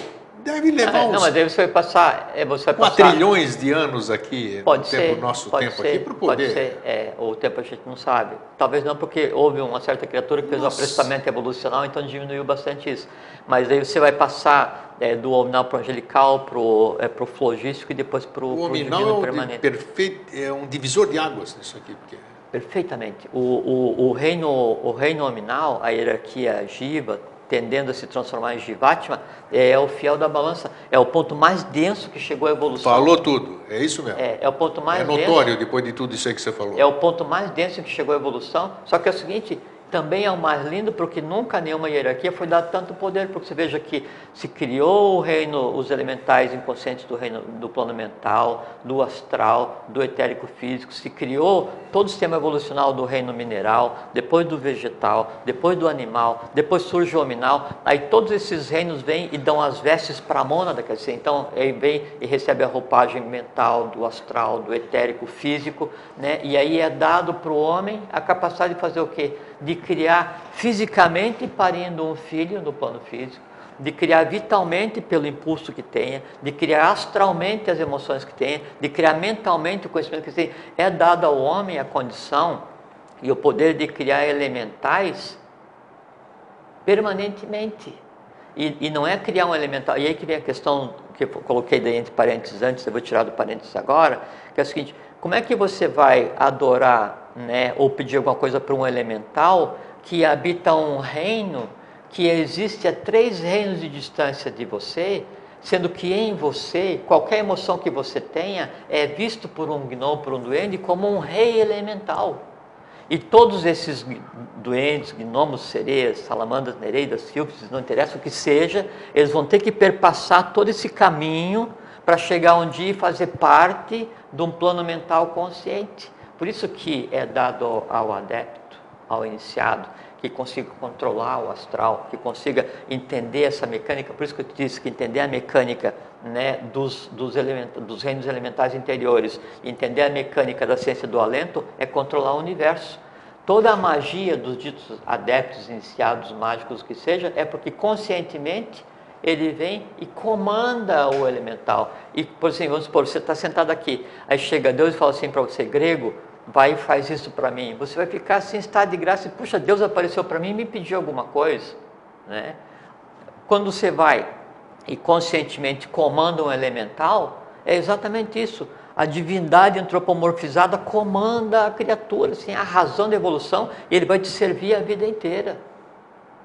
deve levar ah, uns... Não, mas aí você vai passar... É, você vai passar... trilhões de anos aqui, pode no ser, tempo, nosso pode tempo ser, aqui, para poder... Pode ser, é, o tempo a gente não sabe. Talvez não porque houve uma certa criatura que fez Nossa. um apressamento evolucional, então diminuiu bastante isso. Mas aí você vai passar é, do hominal para o angelical, para o é, pro flogístico e depois para o divino é permanente. Perfeito, é um divisor de águas nisso aqui. Porque... Perfeitamente. O, o, o, reino, o reino nominal, a hierarquia Jiva, tendendo a se transformar em Jivatma, é o fiel da balança. É o ponto mais denso que chegou à evolução. Falou tudo, é isso mesmo. É, é o ponto mais É notório denso, depois de tudo isso aí que você falou. É o ponto mais denso que chegou à evolução. Só que é o seguinte, também é o mais lindo porque nunca nenhuma hierarquia foi dado tanto poder, porque você veja que se criou o reino, os elementais inconscientes do reino do plano mental, do astral, do etérico físico, se criou todo o sistema evolucional do reino mineral, depois do vegetal, depois do animal, depois surge o hominal, aí todos esses reinos vêm e dão as vestes para a mônada, quer dizer, então ele vem e recebe a roupagem mental, do astral, do etérico físico, né? e aí é dado para o homem a capacidade de fazer o quê? de criar fisicamente parindo um filho no plano físico, de criar vitalmente pelo impulso que tenha, de criar astralmente as emoções que tenha, de criar mentalmente o conhecimento que tenha. É dado ao homem a condição e o poder de criar elementais permanentemente. E, e, não é criar um elemental. E aí que vem a questão que eu coloquei daí entre parênteses antes, eu vou tirar do parênteses agora, que é o seguinte: como é que você vai adorar né, ou pedir alguma coisa para um elemental que habita um reino que existe a três reinos de distância de você, sendo que em você, qualquer emoção que você tenha é visto por um gnomo, por um duende, como um rei elemental. E todos esses duendes, gnomos, sereias, salamandras, nereidas, sílfides, não interessa o que seja, eles vão ter que perpassar todo esse caminho para chegar um dia e fazer parte de um plano mental consciente. Por isso que é dado ao adepto, ao iniciado, que consiga controlar o astral, que consiga entender essa mecânica. Por isso que eu te disse que entender a mecânica né, dos, dos, dos reinos elementais interiores, entender a mecânica da ciência do alento, é controlar o universo. Toda a magia dos ditos adeptos, iniciados, mágicos, que seja, é porque conscientemente ele vem e comanda o elemental. E, por exemplo, vamos supor, você está sentado aqui, aí chega Deus e fala assim para você, grego, vai e faz isso para mim. Você vai ficar assim, estado de graça, e puxa, Deus apareceu para mim e me pediu alguma coisa. Né? Quando você vai e conscientemente comanda um elemental, é exatamente isso. A divindade antropomorfizada comanda a criatura, assim, a razão da evolução, e ele vai te servir a vida inteira,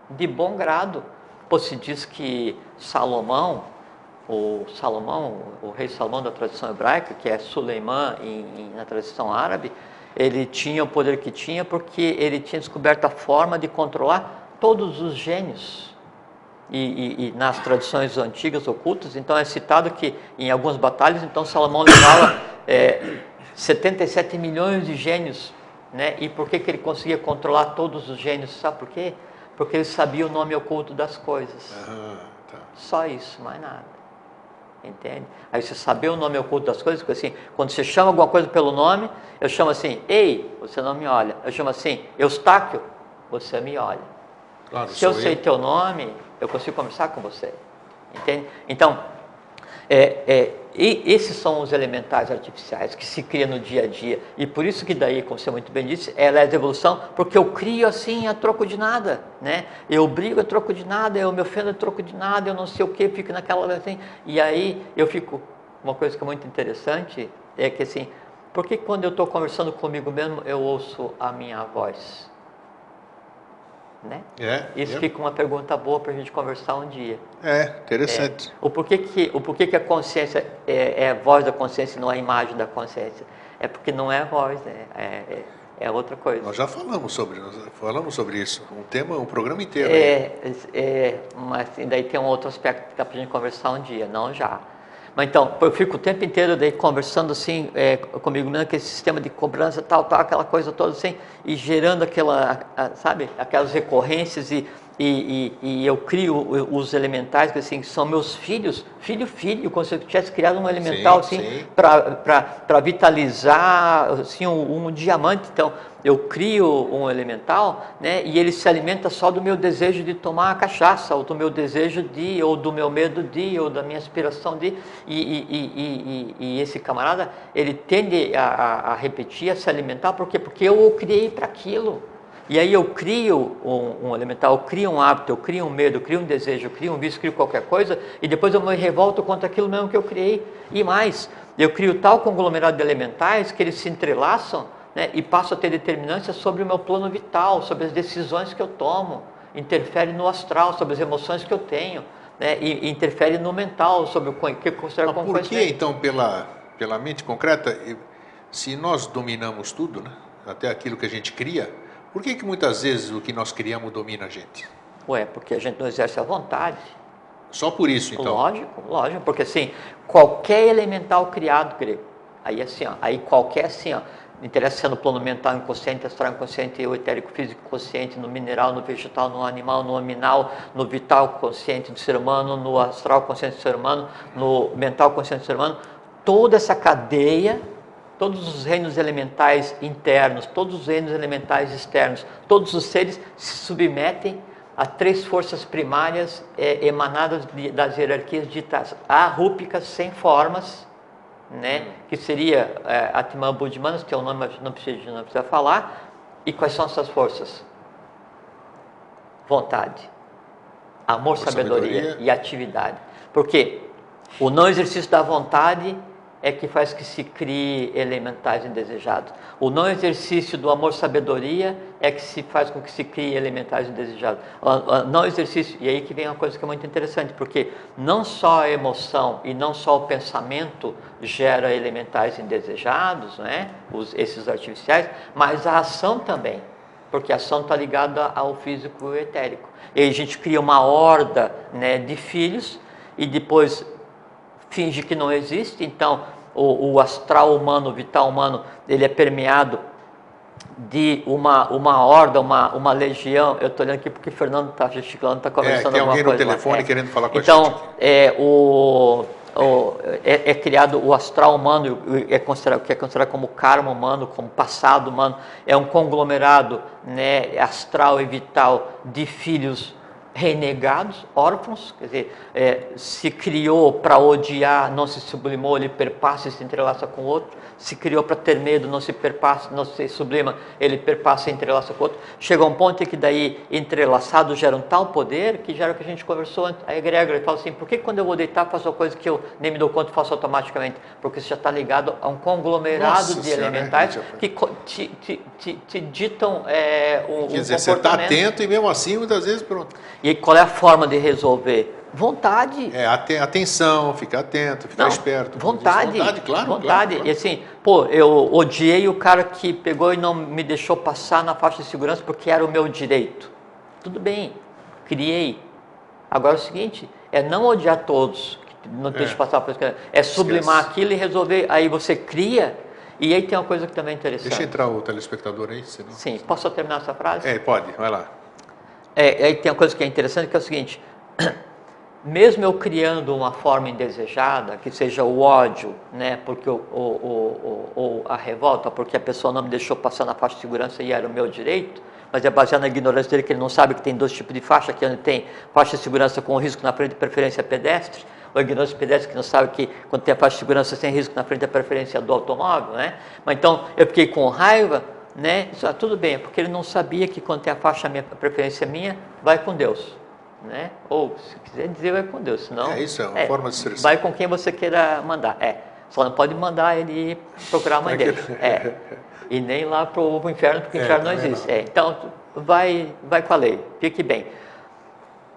de bom grado. Pô, se diz que Salomão, o Salomão, o rei Salomão da tradição hebraica, que é Suleimã em, em, na tradição árabe, ele tinha o poder que tinha porque ele tinha descoberto a forma de controlar todos os gênios e, e, e, nas tradições antigas ocultas, então é citado que em algumas batalhas, então Salomão levava é, 77 milhões de gênios, né? E por que, que ele conseguia controlar todos os gênios? Sabe por quê? Porque ele sabia o nome oculto das coisas. Tá. Só isso, mais nada. Entende? Aí você saber o nome oculto das coisas, porque assim, quando você chama alguma coisa pelo nome, eu chamo assim, ei, você não me olha. Eu chamo assim, Eustáquio, você me olha. Claro, Se eu sou sei teu nome, eu consigo conversar com você. Entende? Então, é, é, e esses são os elementais artificiais que se criam no dia a dia. E por isso que daí, como você muito bem disse, ela é de evolução, porque eu crio assim a troco de nada. Né? Eu brigo a troco de nada, eu me ofendo a troco de nada, eu não sei o que, fico naquela assim. E aí eu fico. Uma coisa que é muito interessante é que assim, por que quando eu estou conversando comigo mesmo eu ouço a minha voz? Né? É, Isso é. fica uma pergunta boa para a gente conversar um dia. É, interessante. É, o porquê que, o porquê que a consciência é, é, a voz da consciência e não a imagem da consciência? É porque não é a voz, né? é, é, é outra coisa. Nós já falamos sobre, nós falamos sobre isso, um tema, um programa inteiro. É, é, mas daí tem um outro aspecto que dá para a gente conversar um dia, não já. Mas então, eu fico o tempo inteiro daí conversando assim é, comigo mesmo, aquele sistema de cobrança, tal, tal, aquela coisa toda assim, e gerando aquela, a, sabe, aquelas recorrências e, e, e, e, eu crio os elementais que assim, são meus filhos, filho, filho, como se eu tivesse criado um elemental Sim, assim, sim. para vitalizar assim, um, um diamante. Então, eu crio um elemental, né, e ele se alimenta só do meu desejo de tomar a cachaça, ou do meu desejo de, ou do meu medo de, ou da minha aspiração de, e, e esse camarada, ele tende a, a, a, repetir, a se alimentar, por quê? Porque eu o criei para aquilo. E aí eu crio um, um, elemental, eu crio um hábito, eu crio um medo, eu crio um desejo, eu crio um vício, eu crio qualquer coisa, e depois eu me revolto contra aquilo mesmo que eu criei. E mais, eu crio tal conglomerado de elementais que eles se entrelaçam, né, e passo a ter determinância sobre o meu plano vital, sobre as decisões que eu tomo, interfere no astral, sobre as emoções que eu tenho, né, e, e interfere no mental, sobre o que eu considero como por que então, pela, pela mente concreta, se nós dominamos tudo, né, até aquilo que a gente cria, por que, que muitas vezes o que nós criamos domina a gente? Ué, porque a gente não exerce a vontade. Só por isso, então? Lógico, lógico, porque assim, qualquer elemental criado, grego, aí assim, ó, aí qualquer assim, ó, interessa se é no plano mental inconsciente, astral inconsciente, o etérico físico consciente, no mineral, no vegetal, no animal, no aminal, no vital consciente do ser humano, no astral consciente do ser humano, no mental consciente do ser humano, toda essa cadeia, todos os reinos elementais internos, todos os reinos elementais externos, todos os seres se submetem a três forças primárias é, emanadas de, das hierarquias ditas arrúpicas sem formas, né, que seria é, Atman Buddhimanas, que é o nome que não precisa, não precisa falar. E quais são essas forças? Vontade, amor, Amor, sabedoria, sabedoria. e atividade. Porque o não exercício da vontade é que faz que se crie elementais indesejados. O não exercício do amor sabedoria é que se faz com que se crie elementais indesejados. O, o não exercício, e aí que vem uma coisa que é muito interessante, porque não só a emoção e não só o pensamento gera elementais indesejados, né? Os, esses artificiais, mas a ação também, porque a ação está ligada ao físico etérico. E a gente cria uma horda né, de filhos e depois finge que não existe, então o, o astral humano, o vital humano, ele é permeado de uma, uma horda, uma, uma legião. Eu estou olhando aqui porque o Fernando está gesticulando, está conversando é, tem alguém no telefone é. querendo falar com então, a gente. Então, é, o, o, é, é, criado o astral humano, é considerado, que é considerado como karma humano, como passado humano. É um conglomerado né, astral e vital de filhos renegados, órfãos, quer dizer, é, se criou para odiar, não se sublimou, ele perpassa e se entrelaça com o outro se criou para ter medo, não se perpassa, não se sublima, ele perpassa e entrelaça com o outro. Chega a um ponto em que daí entrelaçados geram tal poder que gera o que a gente conversou antes. A egrégora ele fala assim, por que quando eu vou deitar faço uma coisa que eu nem me dou conta faço automaticamente? Porque você já está ligado a um conglomerado Nossa, de elementais né? que te, te, te, te ditam é, um, Quer dizer, você está atento e mesmo assim muitas vezes pronto. E qual é a forma de resolver? Vontade. É, atenção, ficar atento, ficar não, esperto. Vontade. Vontade, claro. Vontade. Claro, claro. E assim, pô, eu odiei o cara que pegou e não me deixou passar na faixa de segurança porque era o meu direito. Tudo bem, criei. Agora é o seguinte, é não odiar todos, não deixe é. passar por isso. É sublimar Esquece. aquilo e resolver. Aí você cria. E aí tem uma coisa que também é interessante. Deixa entrar o telespectador aí, senão... Sim, posso terminar essa frase? É, pode, vai lá. É, aí tem uma coisa que é interessante que é o seguinte mesmo eu criando uma forma indesejada, que seja o ódio, né, porque o, o, o, a revolta, porque a pessoa não me deixou passar na faixa de segurança e era o meu direito, mas é baseado na ignorância dele que ele não sabe que tem dois tipos de faixa, que tem faixa de segurança com risco na frente de preferência pedestre, ou ignorância pedestre que não sabe que quando tem a faixa de segurança sem risco na frente da preferência do automóvel, né? Mas então eu fiquei com raiva, né? Isso, ah, tudo bem, porque ele não sabia que quando tem a faixa minha, a preferência minha, vai com Deus né? Ou se quiser dizer, vai com Deus, senão. É isso, é uma é, forma de expressão. Vai com quem você queira mandar. É. Só não pode mandar ele procurar a mãe dele. É. E nem lá para o inferno, porque o é, inferno não existe. Não. É. Então, vai, vai com a lei. Fique bem.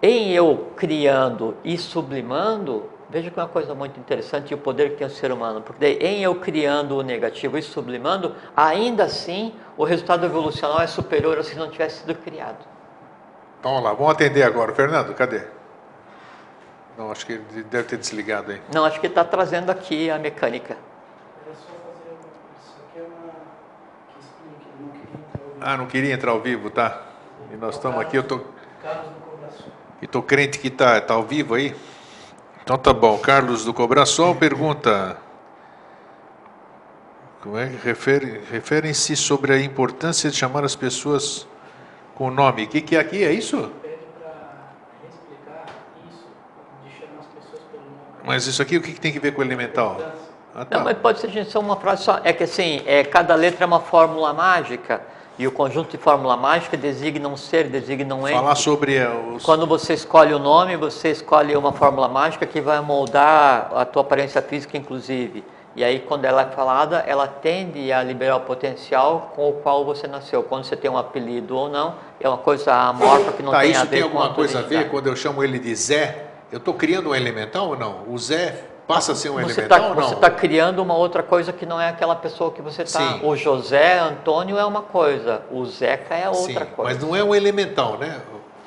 Em eu criando e sublimando, veja que é uma coisa muito interessante e o poder que tem o ser humano. Porque em eu criando o negativo e sublimando, ainda assim o resultado evolucional é superior a se não tivesse sido criado. Então, vamos lá, vamos atender agora. Fernando, cadê? Não, acho que ele deve ter desligado aí. Não, acho que ele está trazendo aqui a mecânica. Ah, não queria entrar ao vivo, tá? E nós estamos aqui, eu tô. E tô crente que tá, tá ao vivo aí. Então tá bom. Carlos do Cobraçol pergunta. Como é que refere, referem-se sobre a importância de chamar as pessoas com o nome. O que, que é aqui? É isso? Mas isso aqui o que, que tem que ver com o elemental? Ah, tá. Não, mas pode ser só uma frase só. É que assim, é, cada letra é uma fórmula mágica e o conjunto de fórmula mágica designa um ser, designa um ente. Falar sobre os... Quando você escolhe o nome, você escolhe uma fórmula mágica que vai moldar a tua aparência física, inclusive. E aí, quando ela é falada, ela tende a liberar o potencial com o qual você nasceu. Quando você tem um apelido ou não, é uma coisa amorfa que não tá, tem a ver com Isso tem alguma coisa a ver quando eu chamo ele de Zé? Eu estou criando um elemental ou não? O Zé passa a ser um você elemental tá, ou não? Você está criando uma outra coisa que não é aquela pessoa que você está. O José Antônio é uma coisa, o Zeca é outra Sim, coisa. Mas não é um elemental, né?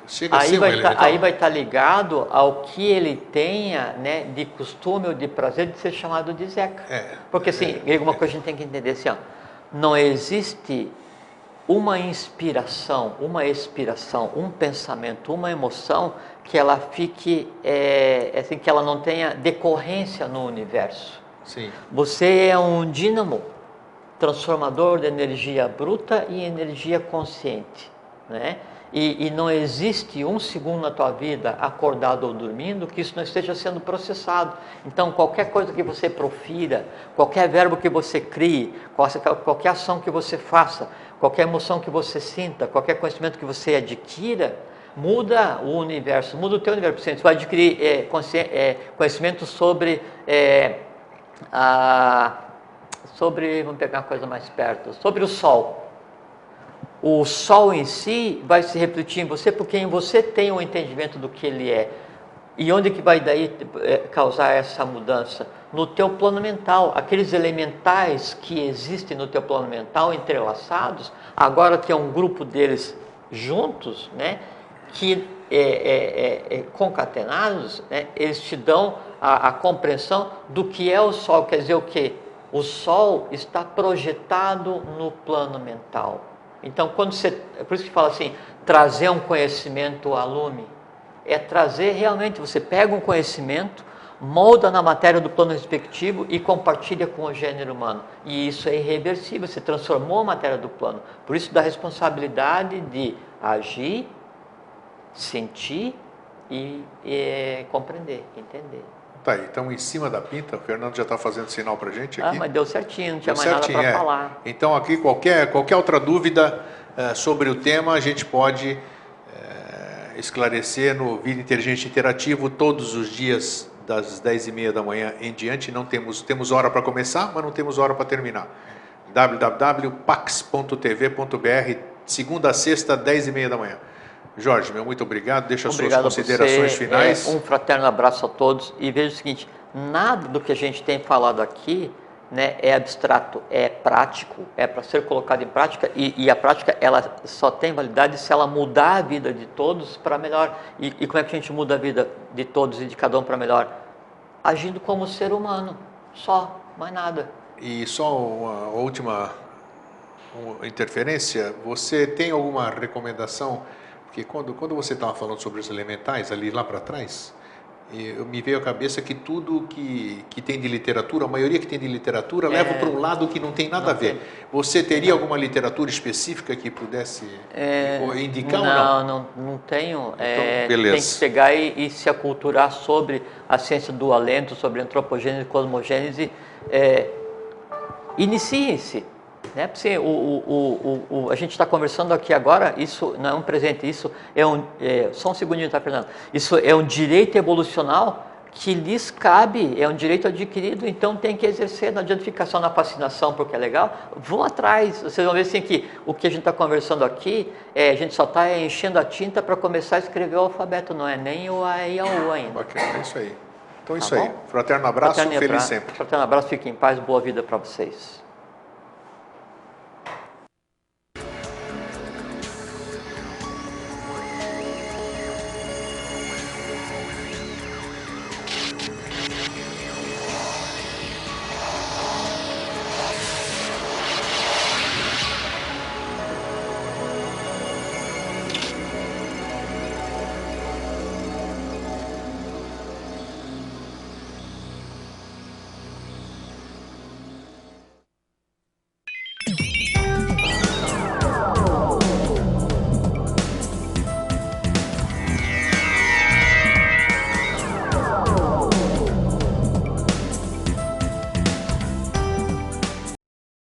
Chega aí, vai um tá, aí vai estar tá ligado ao que ele tenha né, de costume ou de prazer de ser chamado de Zeca. É, Porque assim, é, uma coisa a gente tem que entender assim, ó, não existe uma inspiração, uma expiração, um pensamento, uma emoção que ela fique, é, assim, que ela não tenha decorrência no universo. Sim. Você é um dínamo transformador de energia bruta e energia consciente, né? e, e, não existe um segundo na tua vida, acordado ou dormindo, que isso não esteja sendo processado. Então, qualquer coisa que você profira, qualquer verbo que você crie, qualquer ação que você faça, qualquer emoção que você sinta, qualquer conhecimento que você adquira, muda o universo, muda o teu universo. Você vai adquirir é, é, conhecimento sobre é, a, sobre, vamos pegar uma coisa mais perto, sobre o Sol o sol em si vai se refletir em você porque você tem um entendimento do que ele é. E onde que vai daí é, causar essa mudança? No teu plano mental, aqueles elementais que existem no teu plano mental entrelaçados, agora que é um grupo deles juntos, né, que é, é, é, é concatenados, né, eles te dão a, a compreensão do que é o Sol. Quer dizer o quê? O Sol está projetado no plano mental. Então, quando você. É por isso que fala assim: trazer um conhecimento a lume. É trazer realmente, você pega um conhecimento, molda na matéria do plano respectivo e compartilha com o gênero humano. E isso é irreversível, você transformou a matéria do plano. Por isso, dá responsabilidade de agir, sentir e, e compreender, entender. Tá aí, então em cima da pinta, o Fernando já está fazendo sinal para gente Ah, aqui. mas deu certinho, não tinha Deu mais certinho, nada é. para falar. Então aqui qualquer, qualquer outra dúvida eh, sobre o tema a gente pode eh, esclarecer no Vida Inteligente Interativo todos os dias das 10 e meia da manhã em diante. Não temos, temos hora para começar, mas não temos hora para terminar. www.pax.tv.br, segunda a sexta, 10 e meia da manhã. Jorge, meu muito obrigado. Deixa as Obrigado suas considerações você, finais. é, um fraterno abraço a todos e veja o seguinte: nada do que a gente tem falado aqui né, é abstrato, é prático, é para ser colocado em prática e, e, a prática ela só tem validade se ela mudar a vida de todos para melhor. E, e como é que a gente muda a vida de todos e de cada um para melhor? Agindo como ser humano, só, mais nada. E só uma última interferência, você tem alguma recomendação? Porque quando, quando você estava falando sobre os elementais, ali lá para trás, eu, me veio à cabeça que tudo que, que tem de literatura, a maioria que tem de literatura, leva para um lado que não tem nada não a ver. tem. Você teria alguma literatura específica que pudesse É, ou indicar ou não? não, não, não tenho. É, beleza. Tem que pegar e, e se aculturar sobre a ciência do alento, sobre antropogênese e cosmogênese. É, Iniciem-se. Né? Porque o, o, o, o, a gente está conversando aqui agora, isso não é um presente, isso é um. É, só um segundinho, tá, Fernando? Isso é um direito evolucional que lhes cabe, é um direito adquirido, então tem que exercer, não adianta ficar só na fascinação porque é legal, vão atrás, vocês vão ver assim que o que a gente está conversando aqui, é, a gente só está enchendo a tinta para começar a escrever o alfabeto, não é nem o A e a U ainda. Bacana, é isso aí. Então é Tá isso aí. bom? Fraterno abraço, Fraterno feliz abraço, sempre. Fraterno abraço, fiquem em paz, boa vida para vocês.